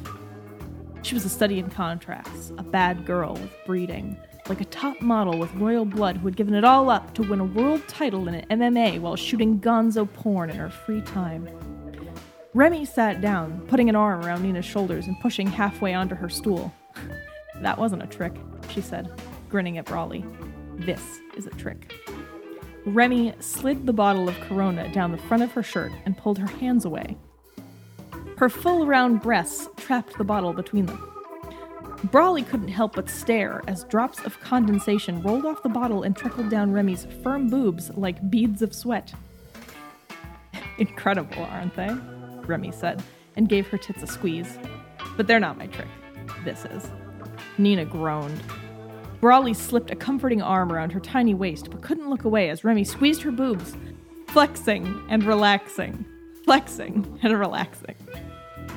She was a study in contrasts, a bad girl with breeding, like a top model with royal blood who had given it all up to win a world title in an MMA while shooting gonzo porn in her free time. Remy sat down, putting an arm around Nina's shoulders and pushing halfway onto her stool. *laughs* That wasn't a trick, she said, grinning at Brawley. This is a trick. Remy slid the bottle of Corona down the front of her shirt and pulled her hands away. Her full round breasts trapped the bottle between them. Brawley couldn't help but stare as drops of condensation rolled off the bottle and trickled down Remy's firm boobs like beads of sweat. *laughs* Incredible, aren't they? Remy said, and gave her tits a squeeze. But they're not my trick. This is. Nina groaned. Brawley slipped a comforting arm around her tiny waist, but couldn't look away as Remy squeezed her boobs, flexing and relaxing, flexing and relaxing.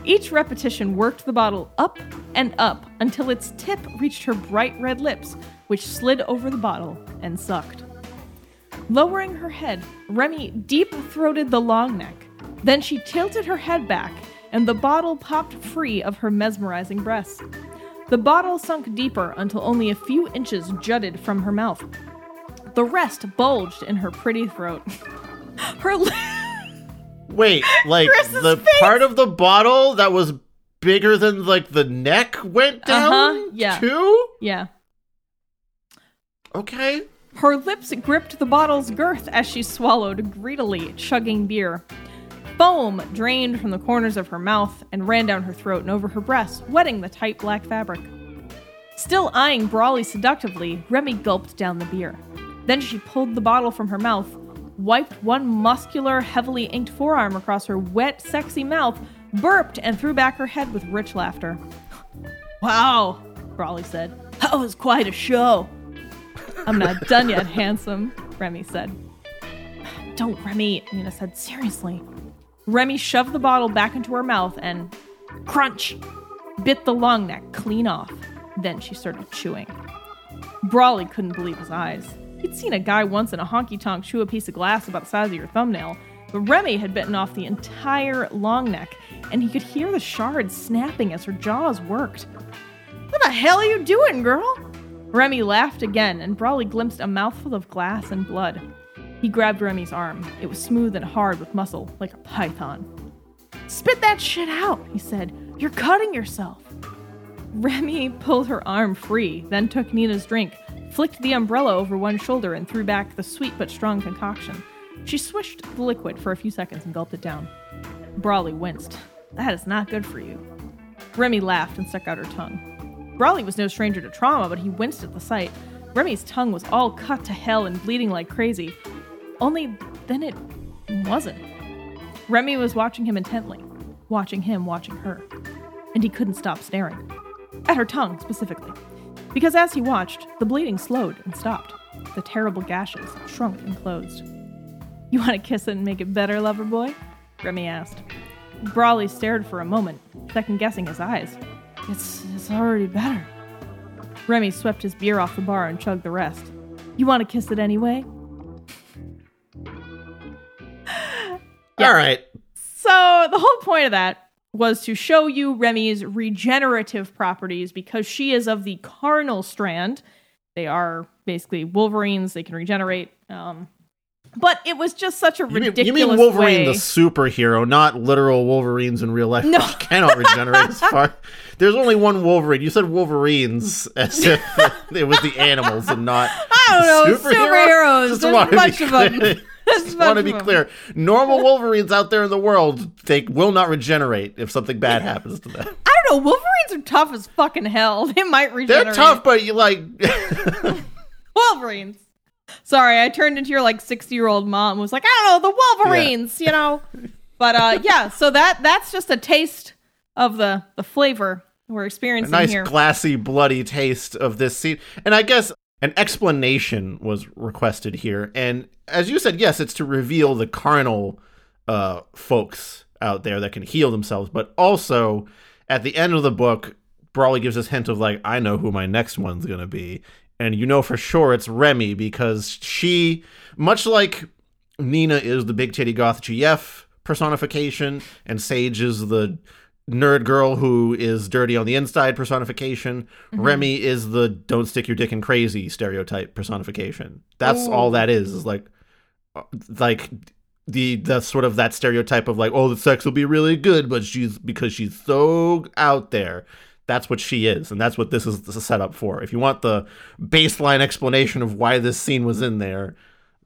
Each repetition worked the bottle up and up until its tip reached her bright red lips, which slid over the bottle and sucked. Lowering her head, Remy deep throated the long neck. Then she tilted her head back, and the bottle popped free of her mesmerizing breasts. The bottle sunk deeper until only a few inches jutted from her mouth. The rest bulged in her pretty throat. *laughs* her li- wait *laughs* like Chris's the face! part of the bottle that was bigger than like the neck went down Uh-huh, yeah. too yeah. okay Her lips gripped the bottle's girth as she swallowed, greedily chugging beer. Foam drained from the corners of her mouth and ran down her throat and over her breasts, wetting the tight black fabric. Still eyeing Brawley seductively, Remy gulped down the beer. Then she pulled the bottle from her mouth, wiped one muscular, heavily inked forearm across her wet, sexy mouth, burped, and threw back her head with rich laughter. *laughs* Wow, Brawley said. That was quite a show. *laughs* I'm not done yet, handsome, Remy said. Don't, Remy, Nina said. Seriously. Remy shoved the bottle back into her mouth and crunch bit the long neck clean off. Then she started chewing. Brawley couldn't believe his eyes. He'd seen a guy once in a honky tonk chew a piece of glass about the size of your thumbnail, but Remy had bitten off the entire long neck, and he could hear the shards snapping as her jaws worked. What the hell are you doing, girl? Remy laughed again, and Brawley glimpsed a mouthful of glass and blood. He grabbed Remy's arm. It was smooth and hard with muscle, like a python. Spit that shit out, he said. You're cutting yourself. Remy pulled her arm free, then took Nina's drink, flicked the umbrella over one shoulder, and threw back the sweet but strong concoction. She swished the liquid for a few seconds and gulped it down. Brawley winced. That is not good for you. Remy laughed and stuck out her tongue. Brawley was no stranger to trauma, but he winced at the sight. Remy's tongue was all cut to hell and bleeding like crazy. Only then it wasn't. Remy was watching him intently, watching him watching her. And he couldn't stop staring. At her tongue, specifically. Because as he watched, the bleeding slowed and stopped. The terrible gashes shrunk and closed. You want to kiss it and make it better, lover boy? Remy asked. Brawley stared for a moment, second guessing his eyes. It's, it's already better. Remy swept his beer off the bar and chugged the rest. You want to kiss it anyway? All right. So, the whole point of that was to show you Remy's regenerative properties because she is of the carnal strand. They are basically Wolverines, they can regenerate. Um, but it was just such a You mean, ridiculous you mean Wolverine, way. the superhero, not literal Wolverines in real life, No. *laughs* which cannot regenerate as far. *laughs* There's only one Wolverine. You said Wolverines as if *laughs* it was the animals and not. I don't know, superheroes. Just There's a bunch of them. Just want to be clear. Normal Wolverines out there in the world, they will not regenerate if something bad happens to them. I don't know. Wolverines are tough as fucking hell. *laughs* They might regenerate. They're tough, but you like. *laughs* Wolverines. Sorry, I turned into your like 60 year old mom who was like, I don't know, the Wolverines, you know. But uh yeah, so that that's just a taste of the the flavor we're a experiencing nice here. glassy bloody taste of this scene and i guess an explanation was requested here. And as you said yes it's to reveal the carnal uh, folks out there that can heal themselves. But also at the end of the book brawley gives this hint of like i know who my next one's to be. And you know for sure it's remy because she much like nina is the big titty goth gf personification and sage is the nerd girl who is dirty on the inside personification. Remy is the don't stick your dick in crazy stereotype personification. That's all that is. Is like, uh, like the the sort of that stereotype of like, oh, the sex will be really good, but she's because she's so out there. That's what she is, and that's what this is set up for. If you want the baseline explanation of why this scene was in there,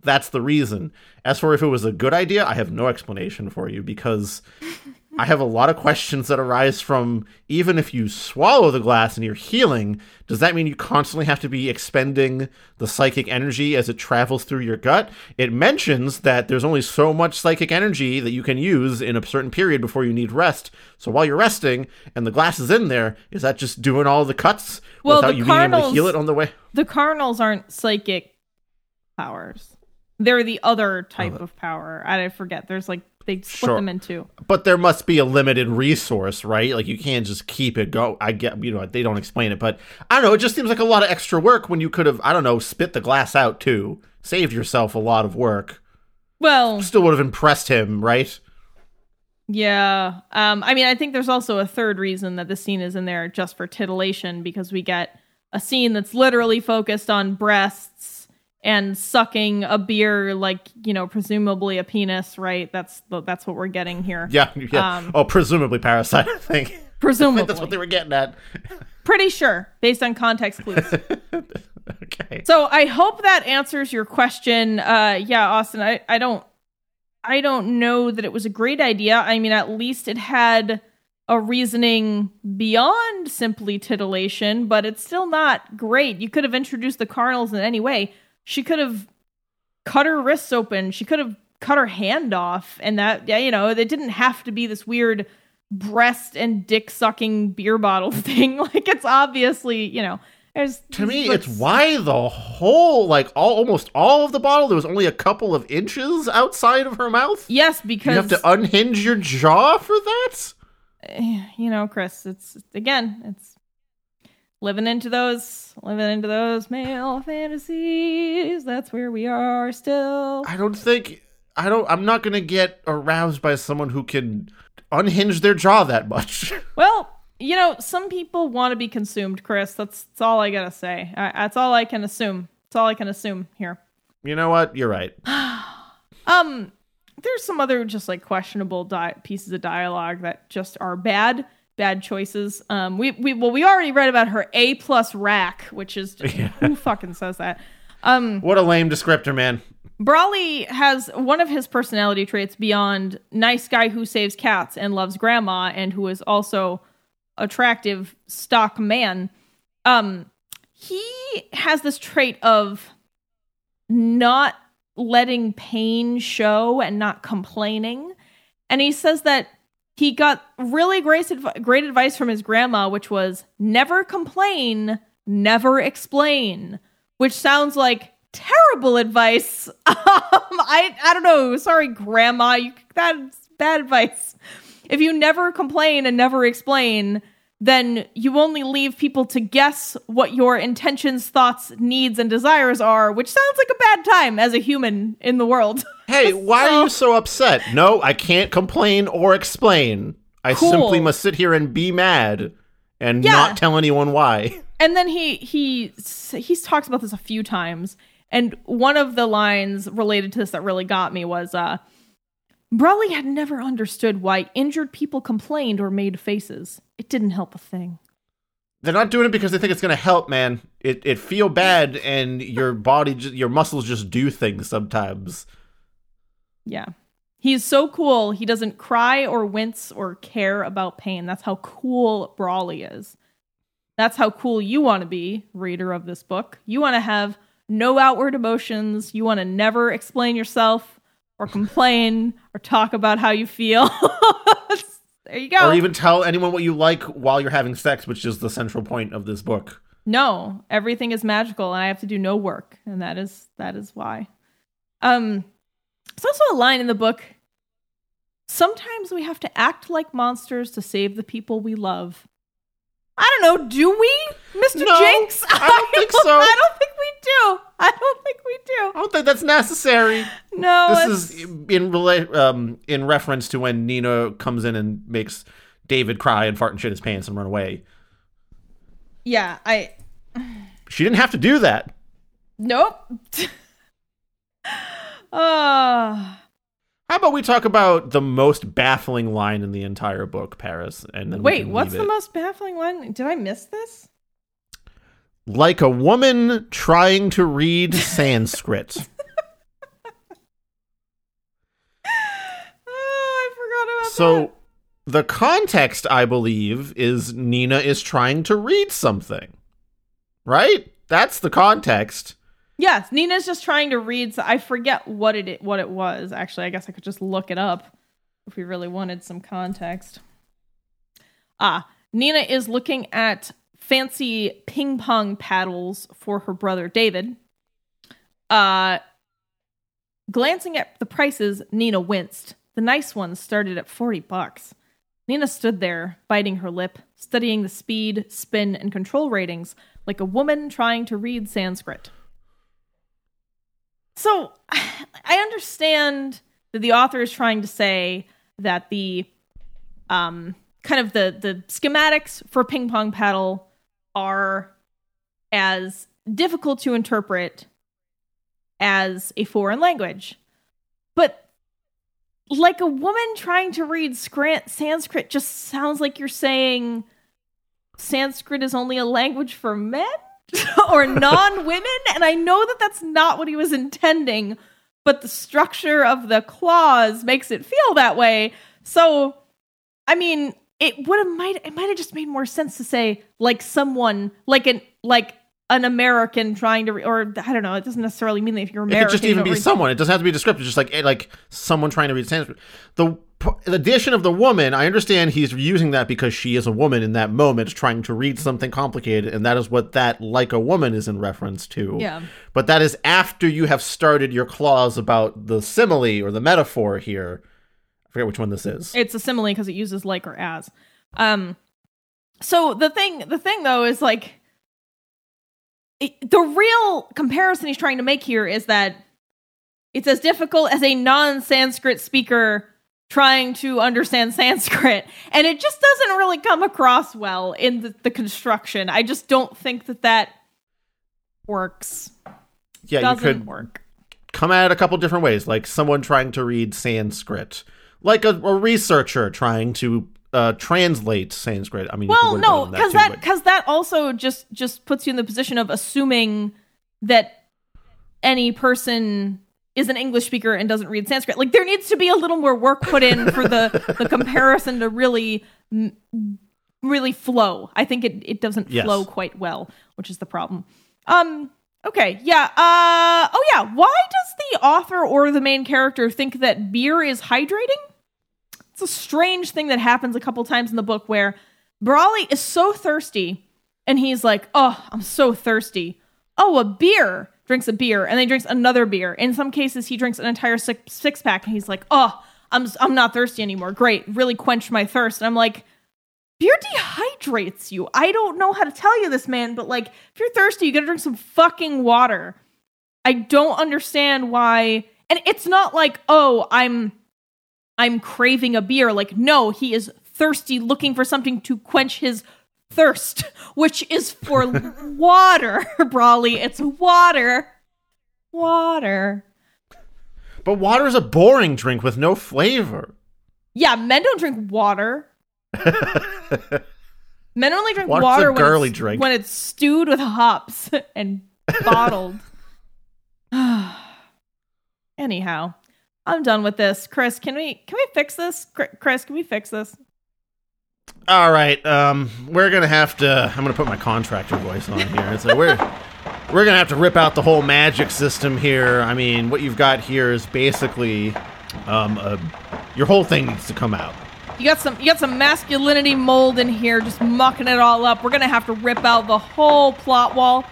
that's the reason. As for if it was a good idea, I have no explanation for you because *laughs* I have a lot of questions that arise from even if you swallow the glass and you're healing, does that mean you constantly have to be expending the psychic energy as it travels through your gut? It mentions that there's only so much psychic energy that you can use in a certain period before you need rest. So while you're resting and the glass is in there, is that just doing all the cuts Well, without the you being able to heal it on the way? the Carnals aren't psychic powers. They're the other type Oh. of power. I forget. There's like they split Sure. them in two. But there must be a limited resource, right? Like you can't just keep it go. I get, you know, they don't explain it, but I don't know. It just seems like a lot of extra work when you could have, I don't know, spit the glass out too, saved yourself a lot of work. Well, Still would have impressed him, right? Yeah. Um, I mean, I think there's also a third reason that this scene is in there just for titillation because we get a scene that's literally focused on breasts and sucking a beer, like you know, presumably a penis, right? That's the, that's what we're getting here. Yeah, yeah. Um, oh, presumably parasite. I think. I Presumably, think *laughs* that's what they were getting at. pretty sure based on context clues. *laughs* okay. So I hope that answers your question. Uh, yeah, Austin, I, I don't I don't know that it was a great idea. I mean, at least it had a reasoning beyond simply titillation, but it's still not great. You could have introduced the Carnals in any way. She could have cut her wrists open. She could have cut her hand off, and that yeah, you know, it didn't have to be this weird breast and dick sucking beer bottle *laughs* thing. like it's obviously, you know, there's To me, there's- it's why the whole, like, all almost all of the bottle, there was only a couple of inches outside of her mouth. Yes, because You have to unhinge your jaw for that. Eh, you know, Chris, it's again, it's living into those living into those male fantasies. That's where we are still. I don't think I don't. I'm not gonna get aroused by someone who can unhinge their jaw that much. *laughs* Well, you know, some people want to be consumed, Chris. That's that's all I gotta say. I, that's all I can assume. That's all I can assume here. you know what? You're right. *sighs* Um, there's some other just like questionable di- pieces of dialogue that just are bad, bad choices. Um, we we well we already read about her A plus rack, which is *laughs* just, who fucking says that? Um, What a lame descriptor, man. Brawley has one of his personality traits beyond nice guy who saves cats and loves grandma and who is also attractive stock man. Um, he has this trait of not letting pain show and not complaining. And he says that he got really great, great advice from his grandma, which was never complain, never explain, which sounds like terrible advice. *laughs* Um, I I don't know. Sorry, grandma. You that's bad advice. If you never complain and never explain, then you only leave people to guess what your intentions, thoughts, needs, and desires are, which sounds like a bad time as a human in the world. *laughs* Hey, why are you so upset? No, I can't complain or explain. I Cool. simply must sit here and be mad and Yeah. not tell anyone why. *laughs* And then he he he's talks about this a few times, and one of the lines related to this that really got me was uh Brawley had never understood why injured people complained or made faces. It didn't help a thing. They're not doing it because they think it's gonna help, man. It it feel bad, and your *laughs* body, your muscles just do things sometimes. Yeah. He's so cool. He doesn't cry or wince or care about pain. That's how cool Brawley is. That's how cool you want to be, reader of this book. You want to have no outward emotions. You want to never explain yourself or complain or talk about how you feel. *laughs* there you go. Or even tell anyone what you like while you're having sex, which is the central point of this book. no, everything is magical and I have to do no work, and that is that is why. Um there's also a line in the book. Sometimes we have to act like monsters to save the people we love. I don't know, do we, Mr. No, Jinx? I don't *laughs* think so. I don't think we do. I don't think we do. I don't think that's necessary. No, this is in rela- um, in reference to when Nina comes in and makes David cry and fart and shit his pants and run away. yeah, I She didn't have to do that. nope. uh *laughs* How about we talk about the most baffling line in the entire book, Paris? And then wait, what's leave the most baffling one? Did I miss this? like a woman trying to read *laughs* Sanskrit? Oh, I forgot about that. so the context, I believe, is Nina is trying to read something, right? That's the context. Yes, Nina's just trying to read. So I forget what it what it was. Actually, I guess I could just look it up if we really wanted some context. Ah, Nina is looking at fancy ping pong paddles for her brother David. Uh, glancing at the prices, Nina winced. The nice ones started at forty bucks. Nina stood there, biting her lip, studying the speed, spin, and control ratings like a woman trying to read Sanskrit. So, *sighs* I understand that the author is trying to say that the um kind of the the schematics for ping pong paddle are as difficult to interpret as a foreign language. But like a woman trying to read Sanskrit just sounds like you're saying Sanskrit is only a language for men *laughs* or non women. and I know that that's not what he was intending, but the structure of the clause makes it feel that way. So, I mean, it would have might it might have just made more sense to say like someone like an like an American trying to re- or I don't know. It doesn't necessarily mean that if you're American, It could just even be read- someone. It doesn't have to be descriptive. Just like eh, like someone trying to read Sanskrit. The, the addition of the woman, I understand he's using that because she is a woman in that moment, trying to read something complicated, and that is what that like a woman is in reference to. Yeah. But that is after you have started your clause about the simile or the metaphor here. I forget which one this is. It's a simile because it uses like or as. Um, so the thing, the thing though, is like it- the real comparison he's trying to make here is that it's as difficult as a non-Sanskrit speaker trying to understand Sanskrit, and it just doesn't really come across well in the, the construction. I just don't think that that works. yeah, you doesn't could work. come at it a couple different ways, like someone trying to read Sanskrit, like a, a researcher trying to uh, translate Sanskrit. I mean, Well, no, because that because that also just just puts you in the position of assuming that any person is an English speaker and doesn't read Sanskrit. Like there needs to be a little more work put in for the the comparison to really really flow. I think it it doesn't Yes. flow quite well, which is the problem. Um okay, yeah. Uh oh yeah, why does the author or the main character think that beer is hydrating? It's a strange thing that happens a couple times in the book where Brawley is so thirsty and he's like, "Oh, I'm so thirsty." Oh, a beer. Drinks a beer and then he drinks another beer. In some cases he drinks an entire six, six pack and he's like, "Oh, I'm I'm not thirsty anymore. Great. Really quenched my thirst." And I'm like, beer dehydrates you. I don't know how to tell you this, man, but like, if you're thirsty, you gotta drink some fucking water. I don't understand why. And it's not like, oh, I'm, I'm craving a beer. Like, no, he is thirsty, looking for something to quench his thirst, which is for *laughs* water, Brawley. It's water. Water. But water's a boring drink with no flavor. Yeah, men don't drink water. *laughs* Men only drink Water's water when it's, drink. when it's stewed with hops and bottled. *laughs* *sighs* Anyhow, I'm done with this. Chris, can we can we fix this? Chris, can we fix this? All right, um, we're gonna have to. I'm gonna put my contractor voice on here. It's like we're we're gonna have to rip out the whole magic system here. I mean, what you've got here is basically, um, uh, your whole thing needs to come out. You got some you got some masculinity mold in here, just mucking it all up. We're gonna have to rip out the whole plot wall.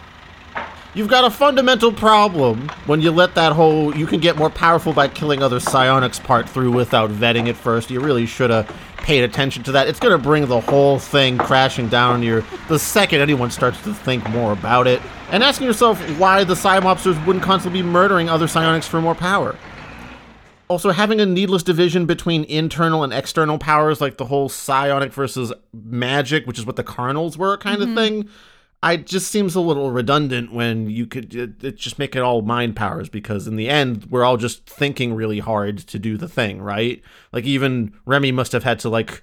You've got a fundamental problem when you let that whole you can get more powerful by killing other psionics part through without vetting it first. You really should have paid attention to that. It's going to bring the whole thing crashing down your the second anyone starts to think more about it and asking yourself why the psimopsters wouldn't constantly be murdering other psionics for more power. Also, having a needless division between internal and external powers, like the whole psionic versus magic, which is what the Carnals were, kind of mm-hmm. thing, I just seems a little redundant when you could it, it just make it all mind powers because in the end we're all just thinking really hard to do the thing, right? Like even Remy must have had to like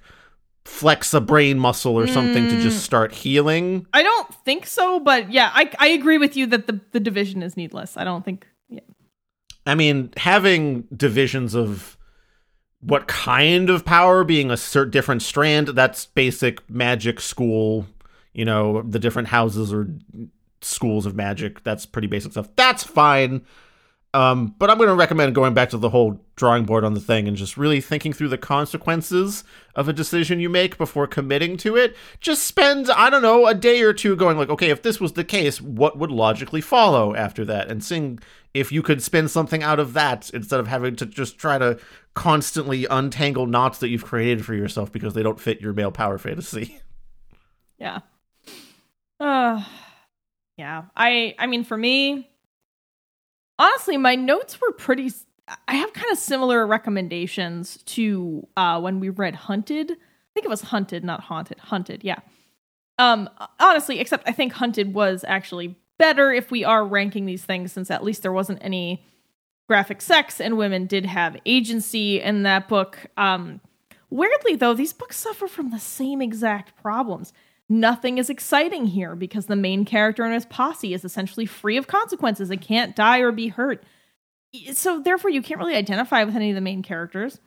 flex a brain muscle or something to just mm. start healing. I don't think so, but yeah, I I agree with you that the the division is needless. I don't think yeah. I mean, having divisions of what kind of power being a cert different strand, that's basic magic school, you know, the different houses or schools of magic. That's pretty basic stuff. That's fine. Um, but I'm going to recommend going back to the whole drawing board on the thing and just really thinking through the consequences of a decision you make before committing to it. Just spend, I don't know, a day or two going like, okay, if this was the case, what would logically follow after that? And seeing if you could spin something out of that instead of having to just try to constantly untangle knots that you've created for yourself because they don't fit your male power fantasy. *laughs* Yeah. Uh yeah. I I mean for me honestly my notes were pretty I have kind of similar recommendations to uh when we read Hunted. I think it was Hunted, not Haunted. Hunted, yeah. Um honestly, except I think Hunted was actually better if we are ranking these things since at least there wasn't any graphic sex and women did have agency in that book. Um weirdly though, these books suffer from the same exact problems. Nothing is exciting here because the main character and his posse is essentially free of consequences and can't die or be hurt. So, therefore, you can't really identify with any of the main characters.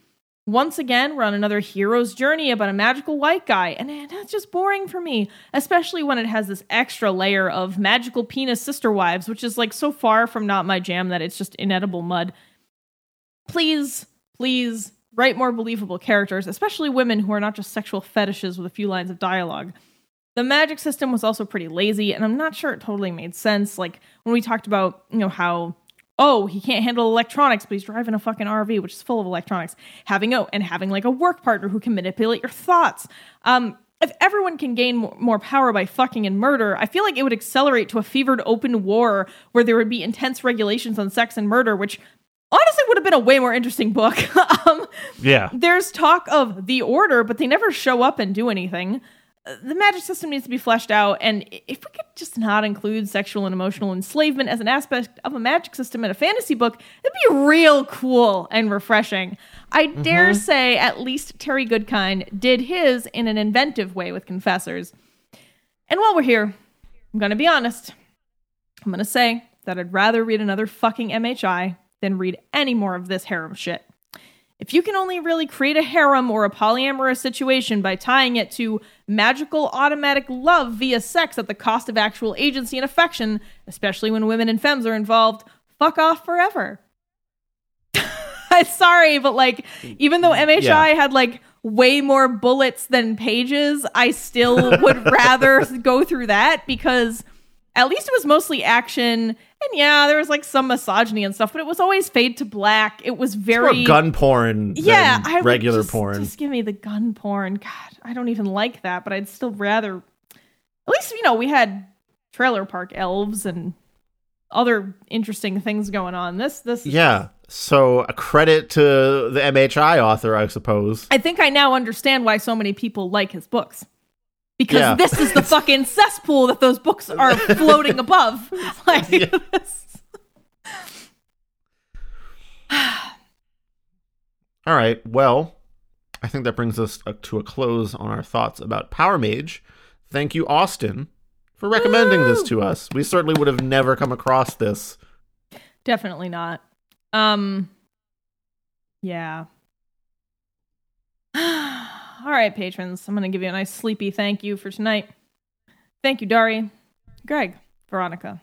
Once again, we're on another hero's journey about a magical white guy, and that's just boring for me, especially when it has this extra layer of magical penis sister wives, which is like so far from not my jam that it's just inedible mud. Please, please write more believable characters, especially women who are not just sexual fetishes with a few lines of dialogue. The magic system was also pretty lazy, and I'm not sure it totally made sense. Like when we talked about, you know, how oh he can't handle electronics, but he's driving a fucking RV which is full of electronics. Having oh, and having like a work partner who can manipulate your thoughts. Um, if everyone can gain more, power by fucking and murder, I feel like it would accelerate to a fevered open war where there would be intense regulations on sex and murder, which honestly would have been a way more interesting book. *laughs* um, Yeah. there's talk of the order, but they never show up and do anything. The magic system needs to be fleshed out, and if we could just not include sexual and emotional enslavement as an aspect of a magic system in a fantasy book, it'd be real cool and refreshing. I mm-hmm. dare say at least Terry Goodkind did his in an inventive way with Confessors. And while we're here, I'm gonna be honest. I'm gonna say that I'd rather read another fucking MHI than read any more of this harem shit. If you can only really create a harem or a polyamorous situation by tying it to magical automatic love via sex at the cost of actual agency and affection, especially when women and femmes are involved, fuck off forever. *laughs* Sorry, but like, even though MHI Yeah. had like way more bullets than pages, I still would *laughs* rather go through that because at least it was mostly action. And yeah, there was like some misogyny and stuff, but it was always fade to black. It was very gun porn yeah, I regular just- porn. Just give me the gun porn. God, I don't even like that, but I'd still rather. At least you know we had trailer park elves and other interesting things going on. This this Yeah. So a credit to the MHI author, I suppose. I think I now understand why so many people like his books. Because Yeah. this is the *laughs* fucking cesspool that those books are floating above. *laughs* Like Yeah. this- *sighs* All right. Well, I think that brings us to a close on our thoughts about Power Mage. Thank you, Austin, for recommending this to us. We certainly would have never come across this. Definitely not. Um Yeah. *sighs* *sighs* All right, patrons. I'm going to give you a nice sleepy thank you for tonight. Thank you, Dari, Greg, Veronica,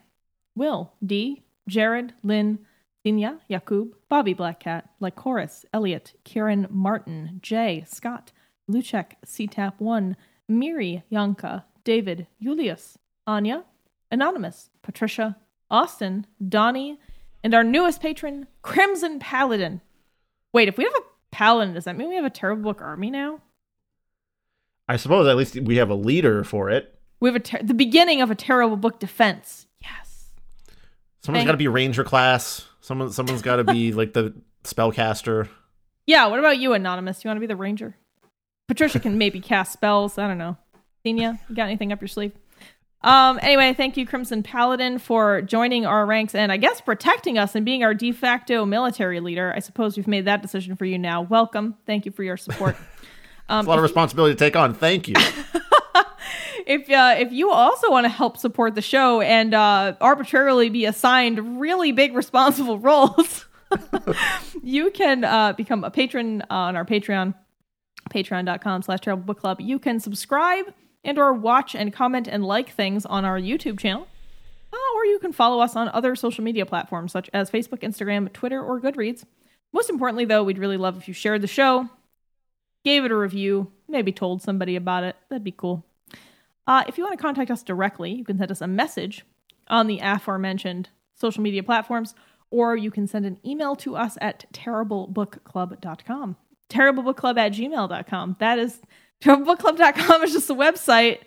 Will, Dee, Jared, Lynn, Dinya, Yakub, Bobby Blackcat, Lycoris, Elliot, Kieran Martin, Jay, Scott, Luchek, CTAP1, Miri, Yanka, David, Julius, Anya, Anonymous, Patricia, Austin, Donnie, and our newest patron, Crimson Paladin. Wait, if we have a paladin, does that mean we have a terrible book army now? I suppose at least we have a leader for it. We have a ter- the beginning of a terrible book defense. Yes. Someone's got to be Ranger class. Someone, someone's got to be *laughs* like the spellcaster. Yeah, what about you, Anonymous? You want to be the ranger? Patricia can maybe cast spells. I don't know. Senia, you got anything up your sleeve? Um, anyway, thank you, Crimson Paladin, for joining our ranks and I guess protecting us and being our de facto military leader. I suppose we've made that decision for you now. Welcome. Thank you for your support. *laughs* Um, a lot of responsibility to take on. Thank you. *laughs* if uh, if you also want to help support the show and uh, arbitrarily be assigned really big *laughs* responsible roles, *laughs* you can uh, become a patron on our Patreon, patreon.com slash terrible book club. You can subscribe and or watch and comment and like things on our YouTube channel. Uh, or you can follow us on other social media platforms such as Facebook, Instagram, Twitter, or Goodreads. Most importantly, though, we'd really love if you shared the show, gave it a review, maybe told somebody about it. That'd be cool. Uh, if you want to contact us directly, you can send us a message on the aforementioned social media platforms, or you can send an email to us at terriblebookclub.com. Terriblebookclub at gmail.com. That is, terriblebookclub.com is just the website.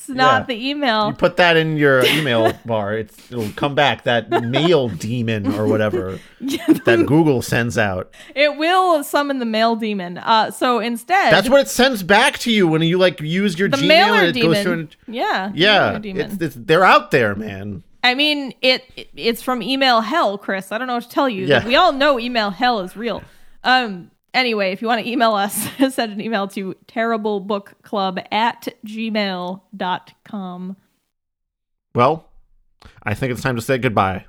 It's not Yeah. the email. You put that in your email *laughs* bar. It's it'll come back. That mail demon or whatever *laughs* that Google sends out. It will summon the mail demon. Uh, so instead, That's what it sends back to you when you like use your the Gmail mailer and it demon. goes to an yeah, yeah. It's, it's they're out there, man. I mean, it, it it's from email hell, Chris. I don't know what to tell you. Yeah. We all know email hell is real. Um. Anyway, if you want to email us, *laughs* send an email to terriblebookclub at gmail.com. Well, I think it's time to say goodbye.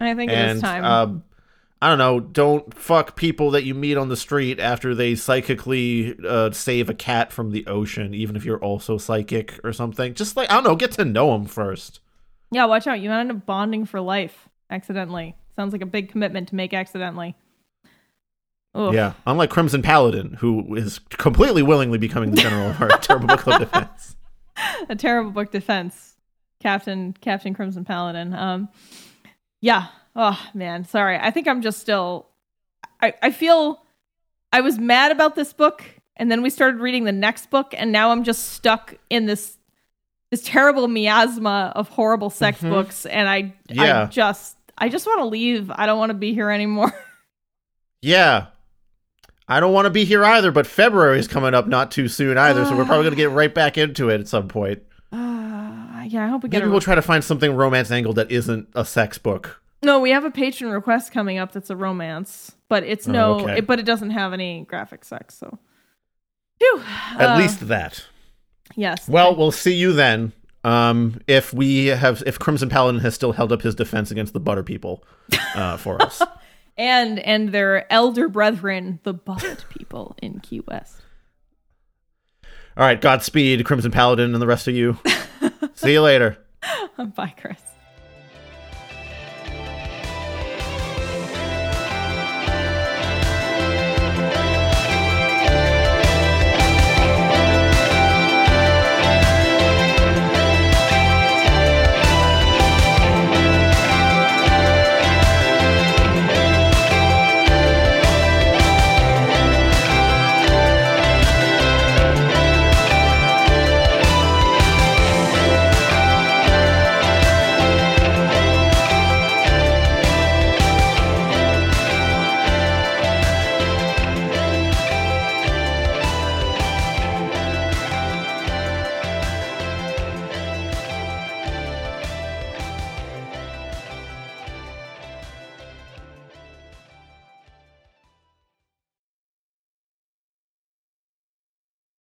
I think it and is time. um, I don't know. Don't fuck people that you meet on the street after they psychically uh, save a cat from the ocean, even if you're also psychic or something. Just like I don't know, get to know them first. yeah, watch out. You might end up bonding for life accidentally. Sounds like a big commitment to make accidentally. Oof. Yeah, unlike Crimson Paladin, who is completely willingly becoming the general of our *laughs* Terrible Book Club defense. a terrible book defense captain captain crimson paladin um yeah oh man sorry i think i'm just still i i feel i was mad about this book and then we started reading the next book and now i'm just stuck in this this terrible miasma of horrible sex Mhm. books and i i just i just want to leave i don't want to be here anymore *laughs* Yeah. I don't want to be here either, but February is coming up not too soon either, so we're probably going to get *sighs* right back into it at some point. uh, yeah i hope we get Maybe a we'll try to find something romance angle that isn't a sex book. No, we have a patron request coming up that's a romance, but it's no, Oh, okay. it, but it doesn't have any graphic sex. So, Phew. At Uh, least that. yes. Well, we'll see you then. Um, if we have, if Crimson Paladin has still held up his defense against the Butter People, uh, for us. *laughs* and and their elder brethren, the Buffett people in Key West. All right, Godspeed, Crimson Paladin, and the rest of you. *laughs* See you later. Bye, Chris.